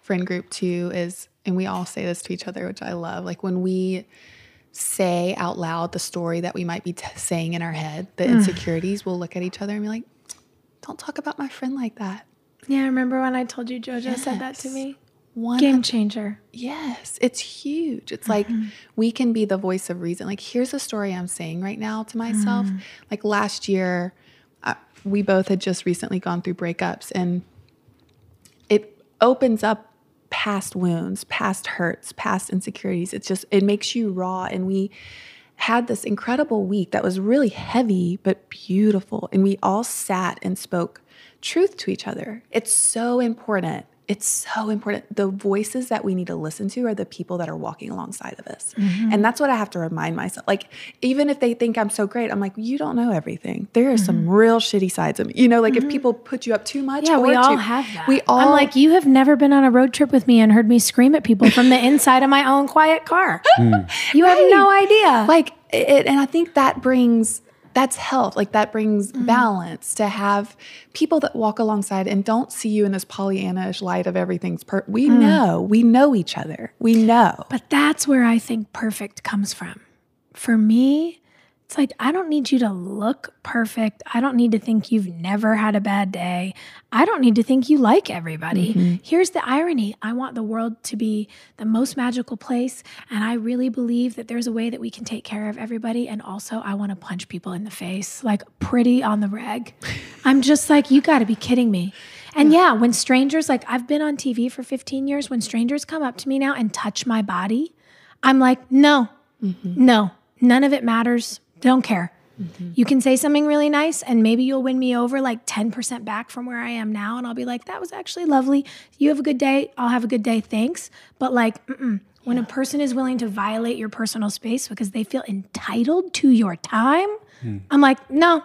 S3: friend group too is, and we all say this to each other, which I love, like when we say out loud the story that we might be t- saying in our head, the mm. insecurities, we'll look at each other and be like, don't talk about my friend like that.
S1: Yeah, remember when I told you JoJo said that to me?
S3: One
S1: Game changer.
S3: Yes, it's huge. It's like we can be the voice of reason. Like, here's a story I'm saying right now to myself. Like last year, uh, we both had just recently gone through breakups, and it opens up past wounds, past hurts, past insecurities. It's just, it makes you raw. And we had this incredible week that was really heavy, but beautiful. And we all sat and spoke truth to each other. It's so important. It's so important. The voices that we need to listen to are the people that are walking alongside of us. Mm-hmm. And that's what I have to remind myself. Like, even if they think I'm so great, I'm like, you don't know everything. There are some mm-hmm. real shitty sides of me. You know, like if mm-hmm. people put you up too much,
S1: Yeah, we
S3: or
S1: all
S3: too-
S1: have that.
S3: We all
S1: I'm like, you have never been on a road trip with me and heard me scream at people from the [laughs] inside of my own quiet car. Hmm. You have no idea.
S3: like it, and i think that brings that's health like that brings
S1: Mm-hmm.
S3: balance to have people that walk alongside and don't see you in this pollyanna-ish light of everything's per we
S1: Mm.
S3: know we know each other we know
S1: But that's where I think perfect comes from. For me, it's like, I don't need you to look perfect. I don't need to think you've never had a bad day. I don't need to think you like everybody. Mm-hmm. Here's the irony I want the world to be the most magical place. And I really believe that there's a way that we can take care of everybody. And also, I want to punch people in the face, like pretty on the reg. [laughs] I'm just like, you got to be kidding me. And yeah, when strangers, like I've been on TV for 15 years, when strangers come up to me now and touch my body, I'm like, no, mm-hmm. no, none of it matters. Don't care. Mm-hmm. You can say something really nice and maybe you'll win me over like 10% back from where I am now. And I'll be like, that was actually lovely. You have a good day. I'll have a good day. Thanks. But like, mm-mm. when a person is willing to violate your personal space because they feel entitled to your time, hmm. I'm like, no,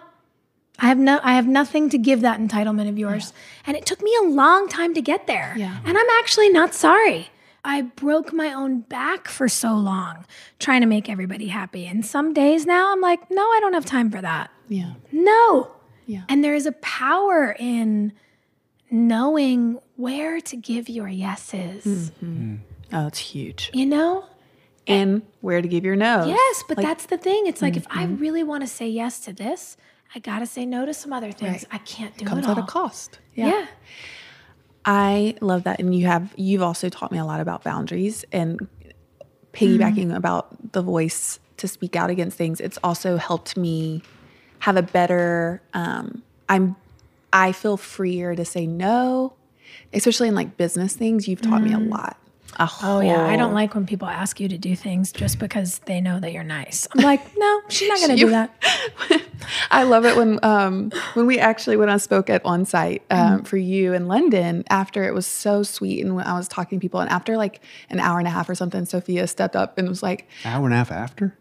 S1: I have no I have nothing to give that entitlement of yours. And it took me a long time to get there.
S3: Yeah.
S1: And I'm actually not sorry. I broke my own back for so long trying to make everybody happy. And some days now I'm like, no, I don't have time for that.
S3: yeah
S1: No.
S3: Yeah.
S1: And there is a power in knowing where to give your yeses.
S3: oh it's huge
S1: You know?
S3: and where to give your no
S1: Yes, but
S3: Like-
S1: that's the thing. It's like if I
S3: Mm-hmm.
S1: really want to say yes to this, I got to say no to some other things.
S3: Right.
S1: I can't do
S3: comes
S1: it all.
S3: at a cost
S1: yeah.
S3: I love that. And you have, you've also taught me a lot about boundaries and piggybacking about the voice to speak out against things. It's also helped me have a better, um, I'm, I feel freer to say no especially in like business things, you've taught me a lot.
S1: Oh yeah, I don't like when people ask you to do things just because they know that you're nice. I'm like, no, she's not going [laughs] to do that. [laughs]
S3: I love it when um, when we actually when I spoke at Onsite um, for you in London after it was so sweet and when I was talking to people and after like an hour and a half or something, Sophia stepped up and was like,
S2: Hour and a half after?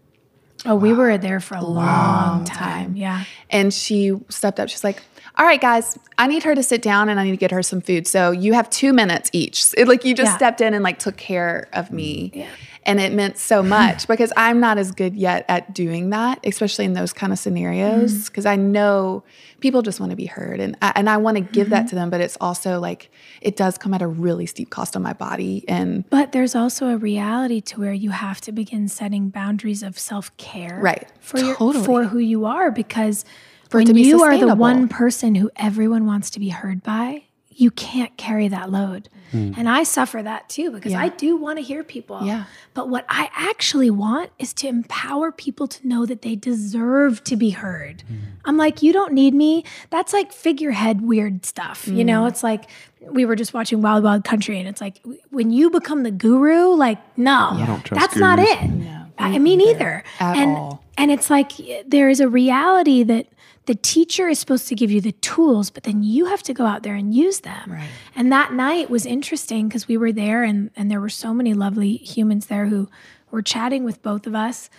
S1: Oh, we were there for a long time. Yeah.
S3: and she stepped up. She's like, "All right, guys, I need her to sit down and I need to get her some food. So you have two minutes each. It, like you just
S1: Yeah.
S3: stepped in and like took care of me." Mm, And it meant so [laughs] much because I'm not as good yet at doing that, especially in those kind of scenarios. Mm. Because I know people just want to be heard, and I, and I want to give that mm-hmm. to them. But it's also like it does come at a really steep cost on my body, and
S1: But there's also a reality to where you have to begin setting boundaries of self care,
S3: Right.
S1: For your,
S3: Totally.
S1: for who you are, because when
S3: to be
S1: you are the one person who everyone wants to be heard by, you can't carry that load. And I suffer that too because
S3: Yeah.
S1: I do want to hear people.
S3: Yeah.
S1: But what I actually want is to empower people to know that they deserve to be heard. I'm like, you don't need me. That's like figurehead weird stuff. You know,
S3: Mm.
S1: it's like we were just watching Wild Wild Country and it's like when you become the guru, like, no,
S2: don't trust
S1: that's not
S2: gurus.
S1: it. I mean, either.
S3: At
S1: and,
S3: all.
S1: And it's like there is a reality that the teacher is supposed to give you the tools, but then you have to go out there and use them.
S3: Right.
S1: And that night was interesting because we were there and, and there were so many lovely humans there who were chatting with both of us.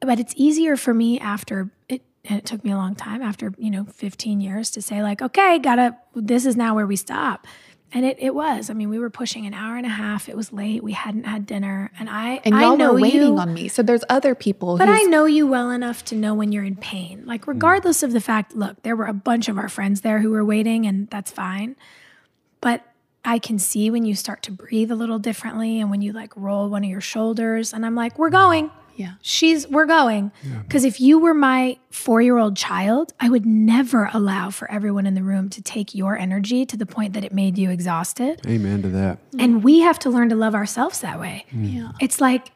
S1: But it's easier for me after it, and it took me a long time after, you know, 15 years to say, like, okay, gotta, this is now where we stop. And it, it was. I mean, we were pushing an hour and a half. It was late. We hadn't had dinner. And I,
S3: and y'all
S1: know
S3: were waiting
S1: you,
S3: on me. So there's other people.
S1: but I know you well enough to know when you're in pain. Like, mm. regardless of the fact, look, there were a bunch of our friends there who were waiting, and that's fine. But I can see when you start to breathe a little differently and when you like roll one of your shoulders. And I'm like, we're mm. going.
S3: Yeah.
S1: She's, we're going. Because if you were my four year old child, I would never allow for everyone in the room to take your energy to the point that it made you exhausted.
S2: Amen to that.
S1: And we have to learn to love ourselves that way. Mm.
S3: Yeah.
S1: It's like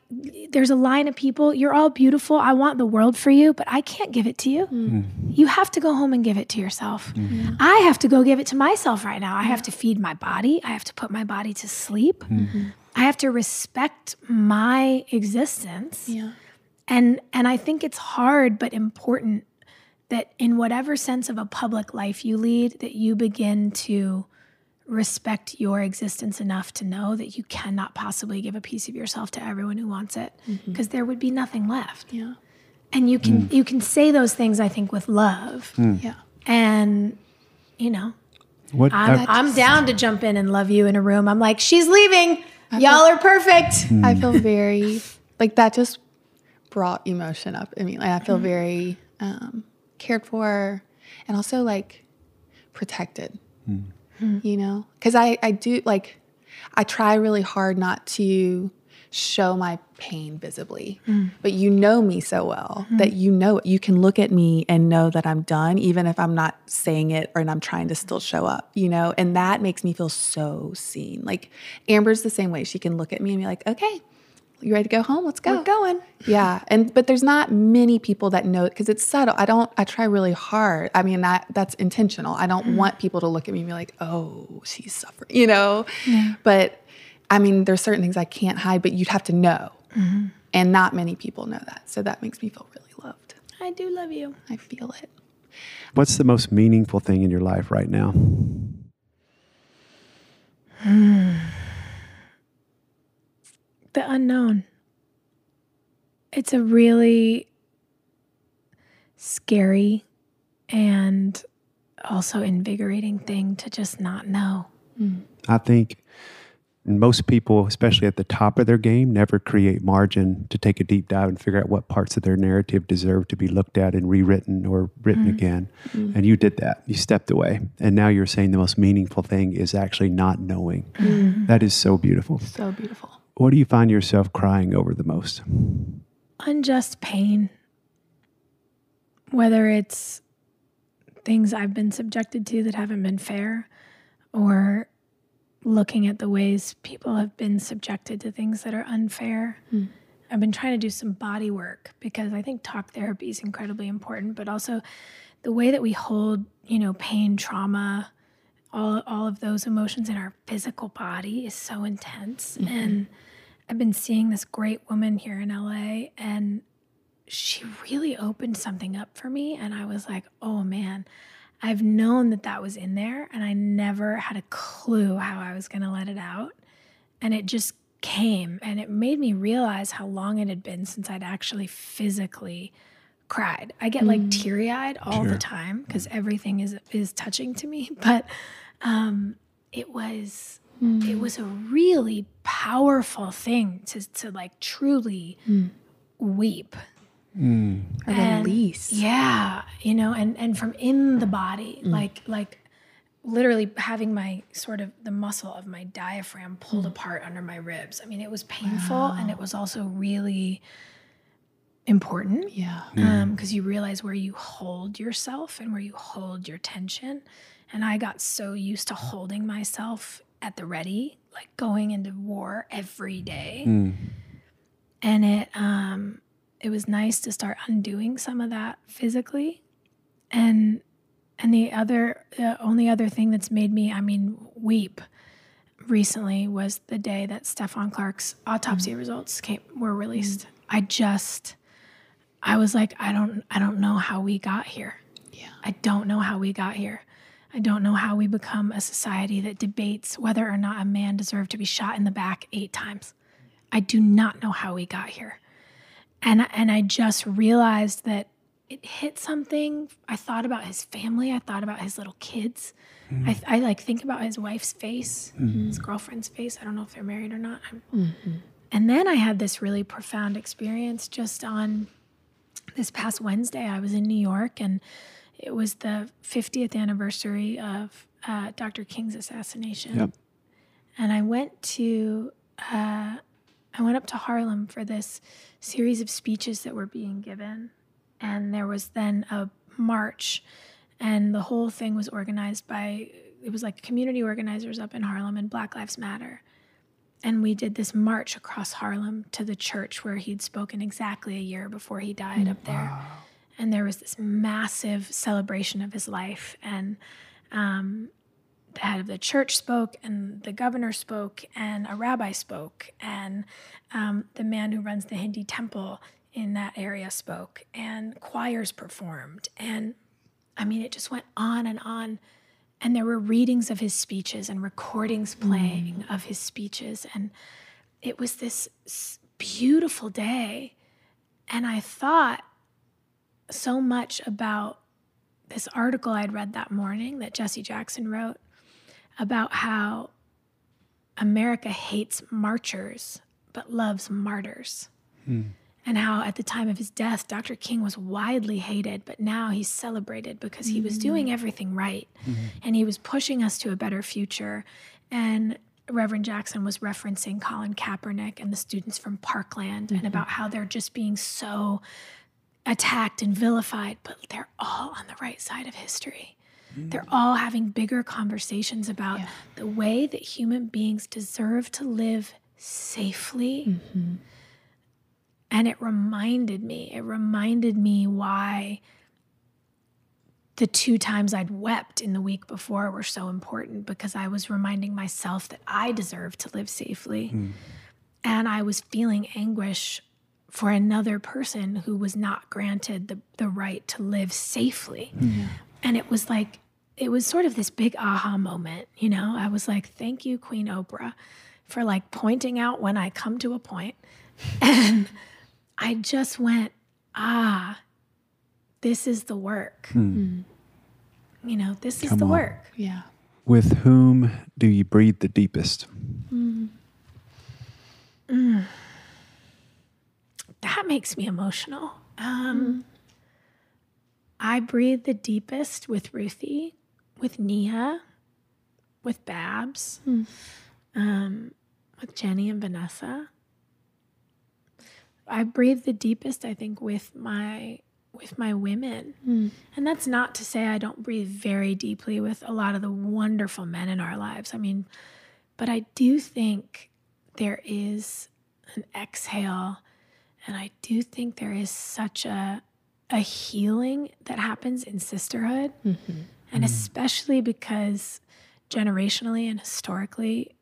S1: there's a line of people, you're all beautiful. I want the world for you, but I can't give it to you. Mm. Mm. You have to go home and give it to yourself. I have to go give it to myself right now. I have to feed my body, I have to put my body to sleep. Mm-hmm. I have to respect my existence.
S3: Yeah.
S1: And and I think it's hard but important that in whatever sense of a public life you lead that you begin to respect your existence enough to know that you cannot possibly give a piece of yourself to everyone who wants it mm-hmm. because there would be nothing left.
S3: Yeah.
S1: And you can mm. you can say those things I think with love. Mm.
S3: Yeah.
S1: And you know,
S2: What
S1: I'm, I'm down to jump in and love you in a room. I'm like, she's leaving. Y'all are perfect.
S3: I feel very [laughs] like that just brought emotion up. I mean, like, I feel very um, cared for and also like protected, you know? Because I, I do like, I try really hard not to show my pain visibly, mm. but you know me so well mm. that you know it. You can look at me and know that I'm done, even if I'm not saying it or and I'm trying to still show up, you know? And that makes me feel so seen. Like Amber's the same way. She can look at me and be like, okay, you ready to go home? Let's go.
S1: We're going.
S3: Yeah, and but there's not many people that know because it's subtle. I don't. I try really hard. I mean, that that's intentional. I don't mm. want people to look at me and be like, "Oh, she's suffering," you know. But I mean, there's certain things I can't hide, but you'd have to know, mm-hmm. and not many people know that. So that makes me feel really loved.
S1: I do love you.
S3: I feel it.
S2: what's the most meaningful thing in your life right now? [sighs]
S1: The unknown. It's a really scary and also invigorating thing to just not know. Mm.
S2: I think most people, especially at the top of their game, never create margin to take a deep dive and figure out what parts of their narrative deserve to be looked at and rewritten or written mm-hmm. again. Mm-hmm. And you did that. You stepped away. And now you're saying the most meaningful thing is actually not knowing. Mm-hmm. That is so beautiful.
S3: So beautiful.
S2: What do you find yourself crying over the most?
S1: Unjust pain. Whether it's things I've been subjected to that haven't been fair, or looking at the ways people have been subjected to things that are unfair. Hmm. I've been trying to do some body work because I think talk therapy is incredibly important, but also the way that we hold, you know, pain, trauma, all all of those emotions in our physical body is so intense. Mm-hmm. And I've been seeing this great woman here in LA and she really opened something up for me and I was like, "Oh man, I've known that that was in there and I never had a clue how I was going to let it out." And it just came and it made me realize how long it had been since I'd actually physically cried. I get like mm. teary eyed all the time because everything is is touching to me. [laughs] But um, it was mm. it was a really powerful thing to to like truly mm. weep. Mm.
S3: Or
S1: And-
S3: release.
S1: Yeah, you know, and and from in the body, mm. like like literally having my sort of the muscle of my diaphragm pulled mm. apart under my ribs. I mean, it was painful and it was also really important
S3: Yeah.
S1: because um, you realize where you hold yourself and where you hold your tension. And I got so used to holding myself at the ready, like going into war every day. And it um, it was nice to start undoing some of that physically. And and the other the only other thing that's made me, I mean, weep recently was the day that Stephon Clark's autopsy mm. results came were released. Mm. I just I was like, I don't I don't know how we got here.
S3: Yeah.
S1: I don't know how we got here. I don't know how we become a society that debates whether or not a man deserved to be shot in the back eight times. I do not know how we got here. And and I just realized that it hit something. I thought about his family. I thought about his little kids. I, I like think about his wife's face, his girlfriend's face. I don't know if they're married or not. I'm- And then I had this really profound experience just on this past Wednesday. I was in New York and it was the 50th anniversary of uh, Dr. King's assassination.
S2: Yep.
S1: And I went to, uh, I went up to Harlem for this series of speeches that were being given. And there was then a march, and the whole thing was organized by, it was like community organizers up in Harlem and Black Lives Matter. And we did this march across Harlem to the church where he'd spoken exactly a year before he died up there. And there was this massive celebration of his life. And um, the head of the church spoke, and the governor spoke, and a rabbi spoke, and um, the man who runs the Hindi temple in that area spoke, and choirs performed. And I mean, it just went on and on. And there were readings of his speeches and recordings playing of his speeches. And it was this beautiful day. And I thought so much about this article I'd read that morning that Jesse Jackson wrote about how America hates marchers but loves martyrs. Hmm. And how at the time of his death, Dr. King was widely hated, but now he's celebrated because he was doing hmm. everything right hmm. and he was pushing us to a better future. And Reverend Jackson was referencing Colin Kaepernick and the students from Parkland and about how they're just being so attacked and vilified, but they're all on the right side of history. They're all having bigger conversations about the way that human beings deserve to live safely. Mm-hmm. And it reminded me, it reminded me why the two times I'd wept in the week before were so important because I was reminding myself that I deserve to live safely. Hmm. And I was feeling anguish for another person who was not granted the, the right to live safely. Hmm. And it was like, it was sort of this big aha moment, you know? I was like, thank you, Queen Oprah, for like pointing out when I come to a point. And I just went, ah, this is the work. Hmm. Hmm. You know, this is the
S2: on.
S1: work.
S3: Yeah.
S2: With whom do you breathe the deepest? Mm. Mm.
S1: That makes me emotional. Um, mm. I breathe the deepest with Ruthie, with Nia, with Babs, hmm. um, with Jenny and Vanessa. I breathe the deepest, I think, with my with my women. Hmm. And that's not to say I don't breathe very deeply with a lot of the wonderful men in our lives. I mean, but I do think there is an exhale and I do think there is such a a healing that happens in sisterhood. Mm-hmm. And mm. especially because generationally and historically,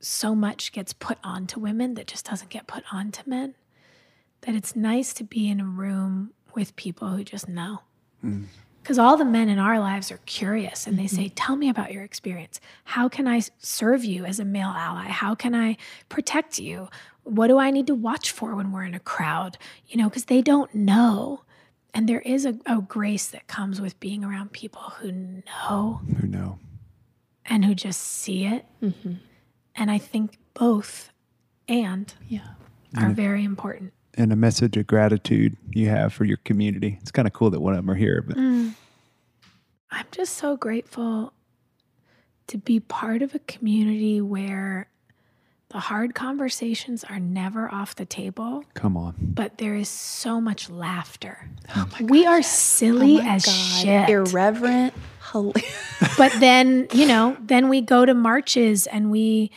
S1: so much gets put onto women that just doesn't get put onto men. That it's nice to be in a room with people who just know. Mm. Because all the men in our lives are curious and they say, mm-hmm. Tell me about your experience. How can I serve you as a male ally? How can I protect you? What do I need to watch for when we're in a crowd? You know, because they don't know. And there is a, a grace that comes with being around people who know
S5: Who know?
S1: and who just see it. Mm-hmm. And I think both and
S3: Yeah.
S1: are very important.
S5: And a message of gratitude you have for your community. It's kind of cool that one of them are here, but mm.
S1: I'm just so grateful to be part of a community where the hard conversations are never off the table,
S5: come on.
S1: but there is so much laughter. Oh my we are silly oh as shit.
S3: Irreverent. hilarious. [laughs]
S1: but then, you know, then we go to marches and we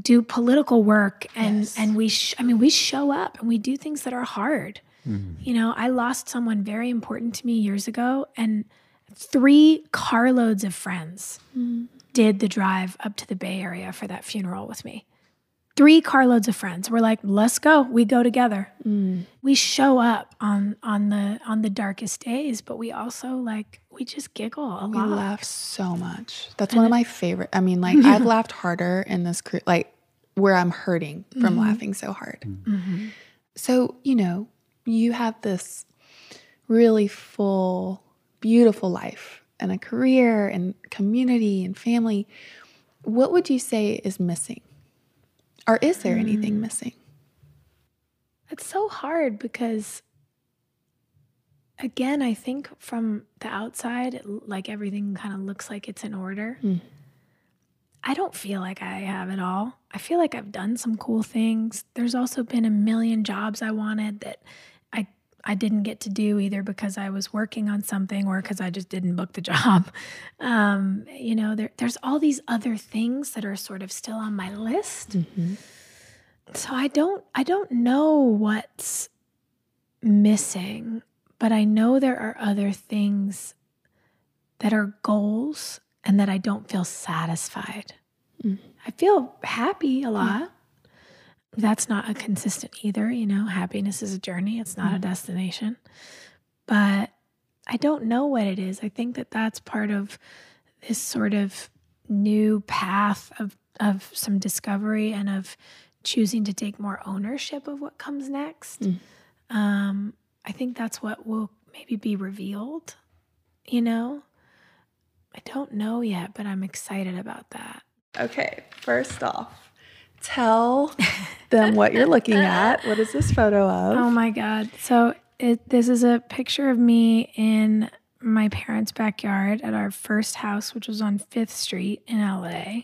S1: do political work and and we sh- I mean, we show up and we do things that are hard. Mm-hmm. You know, I lost someone very important to me years ago and three carloads of friends mm. did the drive up to the Bay Area for that funeral with me. Three carloads of friends. We're like, let's go. We go together. Mm. We show up on on the on the darkest days, but we also like we just giggle a
S3: We
S1: lot.
S3: laugh so much. That's one of my favorite. I mean, like I've [laughs] laughed harder in this crew, like where I'm hurting from mm-hmm. laughing so hard. Mm. Mm-hmm. So, you know, you have this really full, beautiful life and a career and community and family. What would you say is missing? Or is there anything mm. missing?
S1: It's so hard because, again, I think from the outside, like everything kind of looks like it's in order. Hmm. I don't feel like I have it all. I feel like I've done some cool things. There's also been a million jobs I wanted that I didn't get to do either because I was working on something or because I just didn't book the job. [laughs] Um, you know, there, there's all these other things that are sort of still on my list. So i don't i don't know what's missing but i know there are other things that are goals and that i don't feel satisfied. I feel happy a lot that's not a consistent either you know happiness is a journey it's not a destination but i don't know what it is i think that that's part of this sort of new path of of some discovery and of choosing to take more ownership of what comes next. Um, I think that's what will maybe be revealed. You know, I don't know yet, but I'm excited about that.
S3: Okay, first off, tell them what you're looking at. What is this photo of?
S1: Oh my God. So it, this is a picture of me in my parents' backyard at our first house, which was on Fifth Street in LA,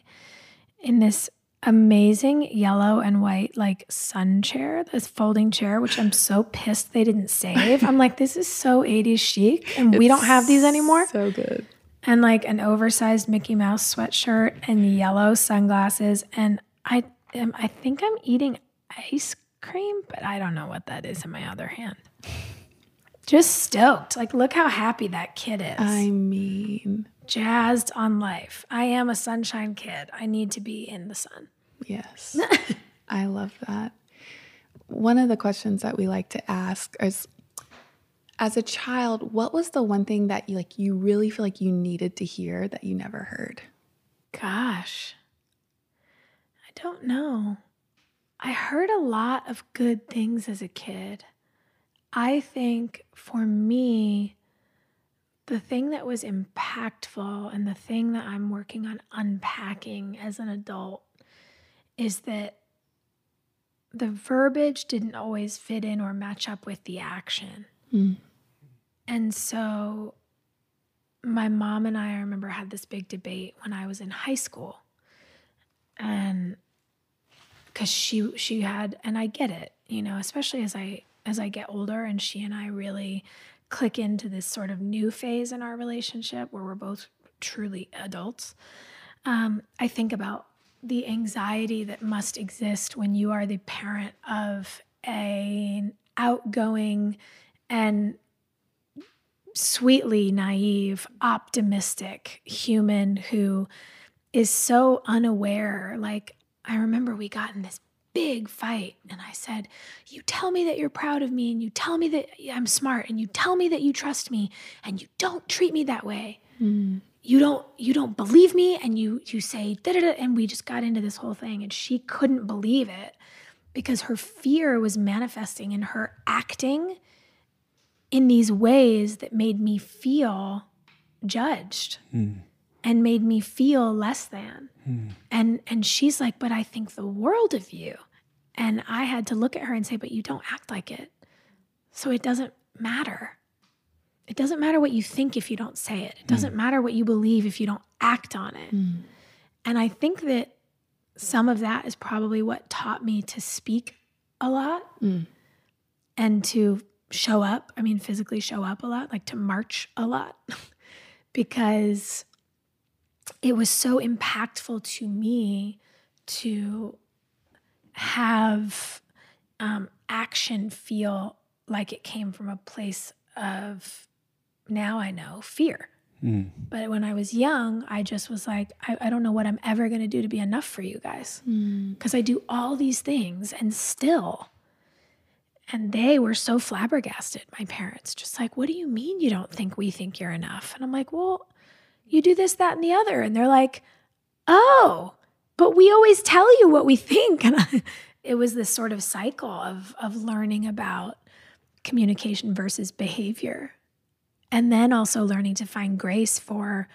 S1: in this amazing yellow and white like sun chair, this folding chair, which I'm so pissed they didn't save. I'm like, this is so 80s chic, and we don't have these anymore.
S3: So good.
S1: and like an oversized Mickey Mouse sweatshirt and yellow sunglasses. And I am, I think I'm eating ice cream, but I don't know what that is in my other hand. Just stoked. Like, look how happy that kid is.
S3: I mean,
S1: Jazzed on life. I am a sunshine kid. I need to be in the sun.
S3: yes. [laughs] I love that. One of the questions that we like to ask is as a child, what was the one thing that you like you really feel like you needed to hear that you never heard?
S1: Gosh, don't know. I heard a lot of good things as a kid. I think for me, the thing that was impactful and the thing that I'm working on unpacking as an adult is that the verbiage didn't always fit in or match up with the action. Hmm. And so my mom and I, I remember, had this big debate when I was in high school. And because she she had and I get it, you know, especially as I as I get older and she and I really click into this sort of new phase in our relationship where we're both truly adults. Um, I think about the anxiety that must exist when you are the parent of an outgoing and sweetly naive, optimistic human who is so unaware. Like, I remember we got in this big fight, and I said, You tell me that you're proud of me, and you tell me that I'm smart, and you tell me that you trust me, and you don't treat me that way. Mm. You don't you don't believe me, and you you say da da da, and we just got into this whole thing, and she couldn't believe it because her fear was manifesting in her acting in these ways that made me feel judged mm. And made me feel less than. Hmm. And and she's like, "But I think the world of you." And I had to look at her and say, "But you don't act like it." So it doesn't matter. It doesn't matter what you think if you don't say it. It hmm. doesn't matter what you believe if you don't act on it. Hmm. And I think that some of that is probably what taught me to speak a lot and to show up. I mean, physically show up a lot, like to march a lot, [laughs] because it was so impactful to me to have um, action feel like it came from a place of now I know fear. But when I was young, I just was like, I, I don't know what I'm ever going to do to be enough for you guys. Because I do all these things and still. And they were so flabbergasted, my parents, just like, what do you mean you don't think we think you're enough? And I'm like, well, you do this, that, and the other. And they're like, oh, but we always tell you what we think. [laughs] And I, it was this sort of cycle of, of learning about communication versus behavior. And then also learning to find grace for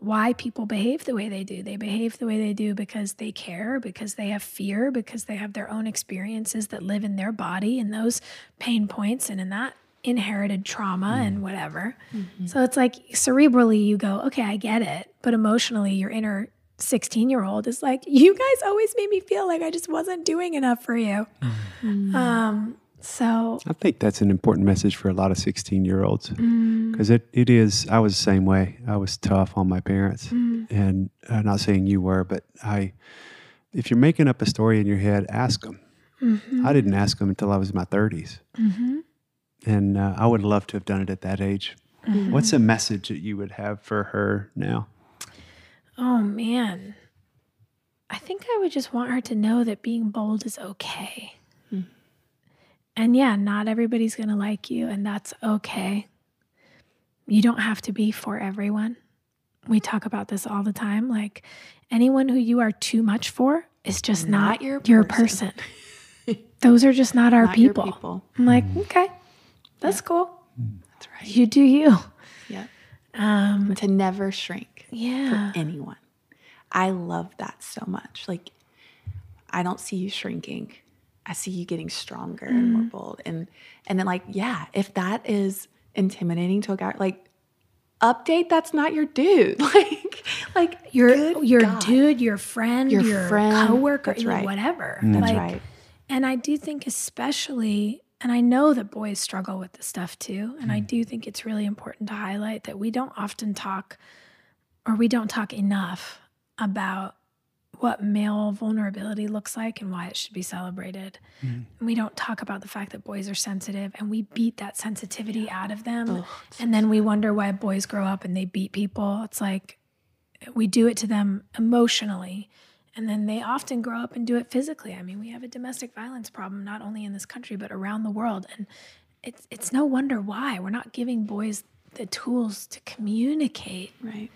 S1: why people behave the way they do. They behave the way they do because they care, because they have fear, because they have their own experiences that live in their body and those pain points and in that inherited trauma and mm. whatever. Mm-hmm. So it's like cerebrally, you go, okay, I get it. But emotionally, your inner 16 year old is like, you guys always made me feel like I just wasn't doing enough for you. Mm-hmm. Mm. Um, so
S2: I think that's an important message for a lot of 16 year olds because mm. it, it is. I was the same way. I was tough on my parents, and I'm not saying you were, but I. If you're making up a story in your head, ask them. Mm-hmm. I didn't ask them until I was in my 30s, and uh, I would love to have done it at that age. What's a message that you would have for her now?
S1: Oh man. I think I would just want her to know that being bold is okay. And yeah, not everybody's going to like you, and that's okay. You don't have to be for everyone. We talk about this all the time. Like anyone who you are too much for is just not,
S3: Not your
S1: your
S3: person.
S1: person. Those are just not our
S3: Not
S1: people.
S3: people.
S1: I'm like, okay, that's cool. Hmm.
S3: That's right.
S1: You do you.
S3: Yeah.
S1: Um,
S3: To never shrink
S1: yeah.
S3: for anyone. I love that so much. Like, I don't see you shrinking. I see you getting stronger and more mm-hmm. bold. And and then like, yeah, if that is intimidating to a guy, like update that's not your dude. [laughs] Like like
S1: your your
S3: God.
S1: dude, your friend,
S3: Your
S1: your,
S3: friend.
S1: coworker,
S3: That's right.
S1: whatever. Hmm.
S3: That's
S1: Like,
S3: right.
S1: And I do think, especially, and I know that boys struggle with this stuff too. And I do think it's really important to highlight that we don't often talk, or we don't talk enough about what male vulnerability looks like and why it should be celebrated. And we don't talk about the fact that boys are sensitive and we beat that sensitivity out of them. and then we wonder why boys grow up and they beat people. It's like we do it to them emotionally. And then they often grow up and do it physically. I mean, we have a domestic violence problem not only in this country but around the world, and it's it's no wonder why we're not giving boys the tools to communicate.
S3: Right.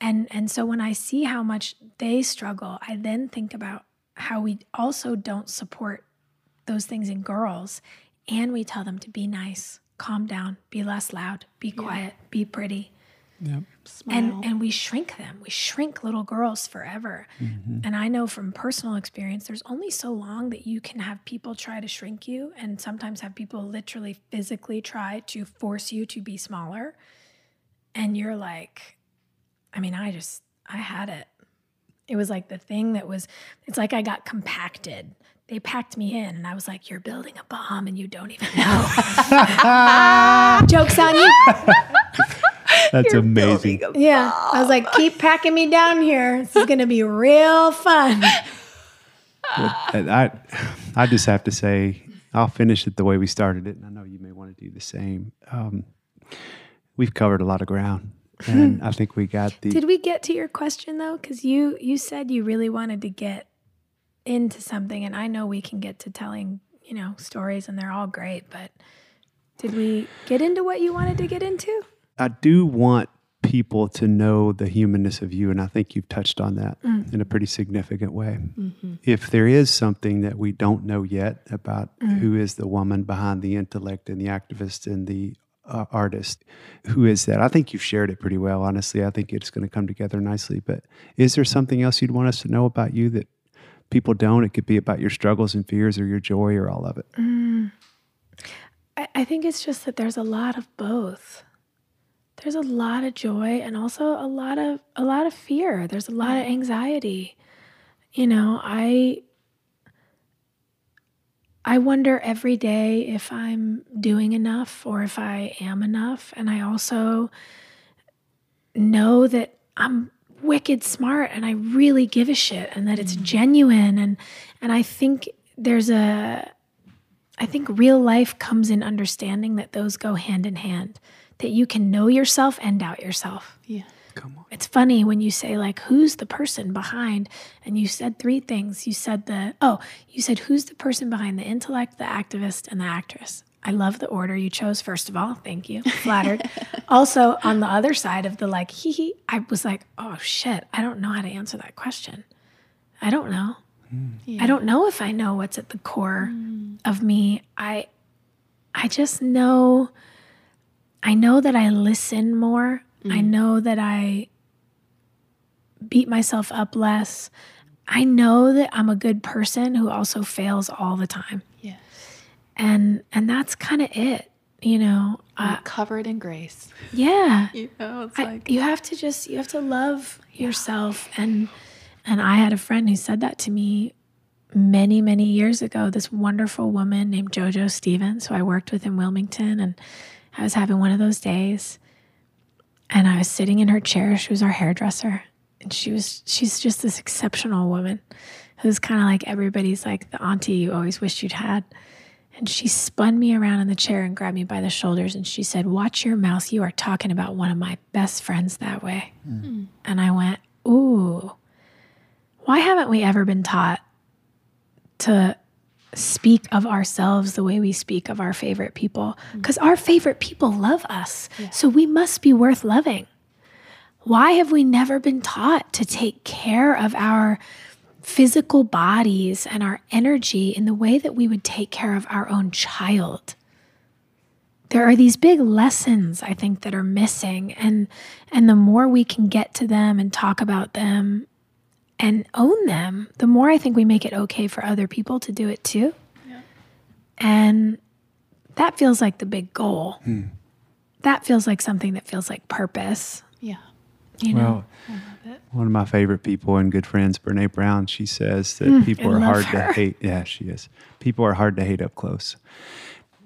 S1: And and so when I see how much they struggle, I then think about how we also don't support those things in girls, and we tell them to be nice, calm down, be less loud, be quiet, be pretty
S3: Smile.
S1: and and we shrink them. We shrink little girls forever. Mm-hmm. And i know from personal experience there's only so long that you can have people try to shrink you and sometimes have people literally physically try to force you to be smaller. And you're like i mean i just i had it. It was like the thing that was it's like i got compacted. They packed me in and i was like you're building a bomb and you don't even know. [laughs] [laughs] Jokes on you [laughs] [laughs]
S2: That's amazing.
S1: Yeah. I was like, keep packing me down here. This is going to be real fun.
S2: And I, I just have to say, I'll finish it the way we started it, and I know you may want to do the same. Um, we've covered a lot of ground, and I think we got the.
S1: Did we get to your question though? Because you you said you really wanted to get into something, and I know we can get to telling you know stories, and they're all great. But did we get into what you wanted to get into?
S2: I do want people to know the humanness of you, and I think you've touched on that
S1: Mm.
S2: in a pretty significant way.
S1: Mm-hmm.
S2: If there is something that we don't know yet about
S1: Mm.
S2: who is the woman behind the intellect and the activist and the uh, artist, who is that? I think you've shared it pretty well. Honestly, I think it's going to come together nicely. But is there something else you'd want us to know about you that people don't? It could be about your struggles and fears, or your joy, or all of it.
S1: I, I think it's just that there's a lot of both. There's a lot of joy and also a lot of a lot of fear. There's a lot of anxiety. You know, I I wonder every day if I'm doing enough or if I am enough. And I also know that I'm wicked smart and I really give a shit and that it's mm-hmm. genuine and and I think there's a I think real life comes in understanding that those go hand in hand. That you can know yourself and doubt yourself.
S3: Yeah.
S2: Come on.
S1: It's funny when you say like who's the person behind and you said three things. You said the oh, you said who's the person behind the intellect, the activist and the actress. I love the order you chose first of all. Thank you. Flattered. [laughs] also on the other side of the like hee hee, I was like, "Oh shit, I don't know how to answer that question." I don't know. Hmm. I don't know if I know what's at the core hmm. of me. I I just know I know that I listen more. I know that I beat myself up less. I know that I'm a good person who also fails all the time.
S3: Yes.
S1: And and that's kind of it, you know. Uh,
S3: covered in grace.
S1: yeah. [laughs]
S3: You know, it's
S1: I-
S3: like
S1: you have to just you have to love yourself and and I had a friend who said that to me many many years ago this wonderful woman named Jojo Stevens who I worked with in Wilmington and I was having one of those days and I was sitting in her chair she was our hairdresser and she was she's just this exceptional woman who's kind of like everybody's like the auntie you always wished you'd had and she spun me around in the chair and grabbed me by the shoulders and she said, Watch your mouth. You are talking about one of my best friends that way. Hmm. And I went, Ooh, why haven't we ever been taught to speak of ourselves the way we speak of our favorite people? Mm. Because our favorite people love us. So we must be worth loving. Why have we never been taught to take care of our physical bodies and our energy in the way that we would take care of our own child? There are these big lessons I think that are missing and and the more we can get to them and talk about them and own them, the more I think we make it okay for other people to do it too. And that feels like the big goal. Hmm. That feels like something that feels like purpose,
S3: yeah.
S1: you know.
S2: One of my favorite people and good friends, Brene Brown, she says that hmm. people
S1: I
S2: are hard
S1: her.
S2: to hate. Yeah, she is. People are hard to hate up close.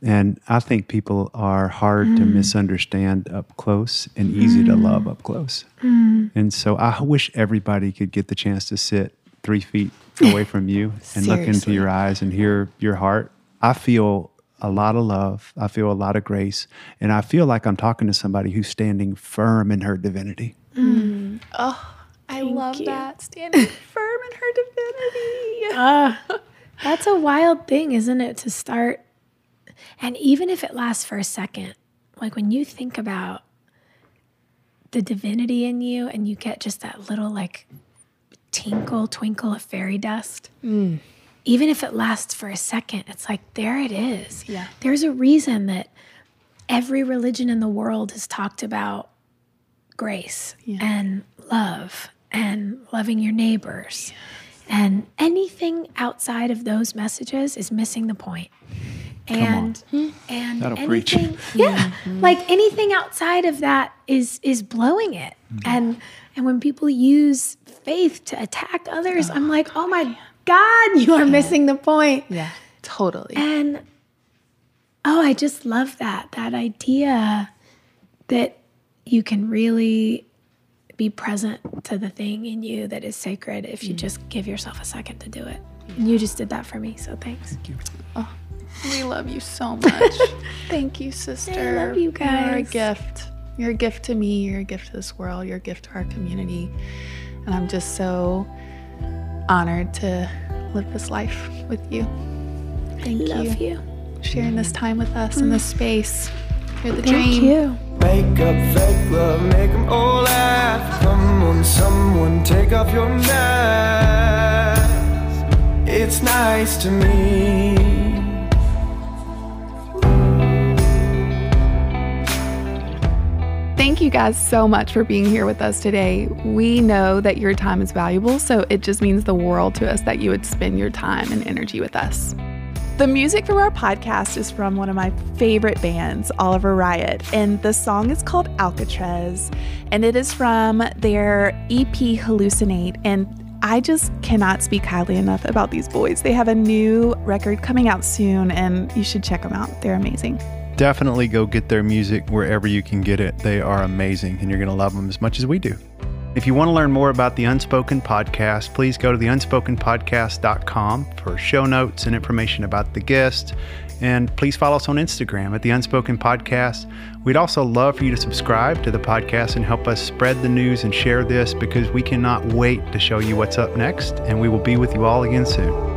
S2: And I think people are hard to
S1: Mm.
S2: misunderstand up close and easy to love up close.
S1: Mm.
S2: And so I wish everybody could get the chance to sit three feet away [laughs] from you and look into your eyes and hear your heart. I feel a lot of love. I feel a lot of grace. And I feel like I'm talking to somebody who's standing firm in her divinity.
S3: Oh, I love
S1: you.
S3: that. Standing [laughs] firm in her divinity.
S1: Ah, [laughs] that's a wild thing, isn't it? To start, and even if it lasts for a second, like when you think about the divinity in you and you get just that little like tinkle, twinkle of fairy dust, mm. even if it lasts for a second, it's like, there it is.
S3: Yeah.
S1: There's a reason that every religion in the world has talked about grace
S3: Yeah.
S1: and love and loving your neighbors. And anything outside of those messages is missing the point. And hmm? and
S2: That'll preach.
S1: anything, yeah, [laughs] like mm-hmm. anything outside of that is is blowing it. Mm-hmm. And and when people use faith to attack others, I'm like, oh my God, you are missing the point.
S3: Yeah, totally.
S1: And oh, I just love that that idea that you can really be present to the thing in you that is sacred if you mm. just give yourself a second to do it. And you just did that for me, so thanks. Oh.
S3: We love you so much. [laughs] Thank you, sister.
S1: I love you guys.
S3: You're a gift. You're a gift to me. You're a gift to this world. You're a gift to our community. And I'm just so honored to live this life with you. Thank
S1: I love you.
S3: Sharing this time with us in this space. You're the dream.
S1: Thank
S3: dream.
S1: you.
S4: Make up fake love, make them all laugh. Come on, someone, take off your mask. It's nice to me.
S3: Thank you guys so much for being here with us today. We know that your time is valuable, so it just means the world to us that you would spend your time and energy with us. The music from our podcast is from one of my favorite bands, Oliver Riot, and the song is called Alcatraz, and it is from their EP Hallucinate. And I just cannot speak highly enough about these boys. They have a new record coming out soon, and you should check them out. They're amazing.
S2: Definitely go get their music wherever you can get it. They are amazing and you're going to love them as much as we do. If you want to learn more about the Unspoken Podcast, please go to the unspokenpodcast.com for show notes and information about the guest. And please follow us on Instagram at the Unspoken Podcast. We'd also love for you to subscribe to the podcast and help us spread the news and share this because we cannot wait to show you what's up next. And we will be with you all again soon.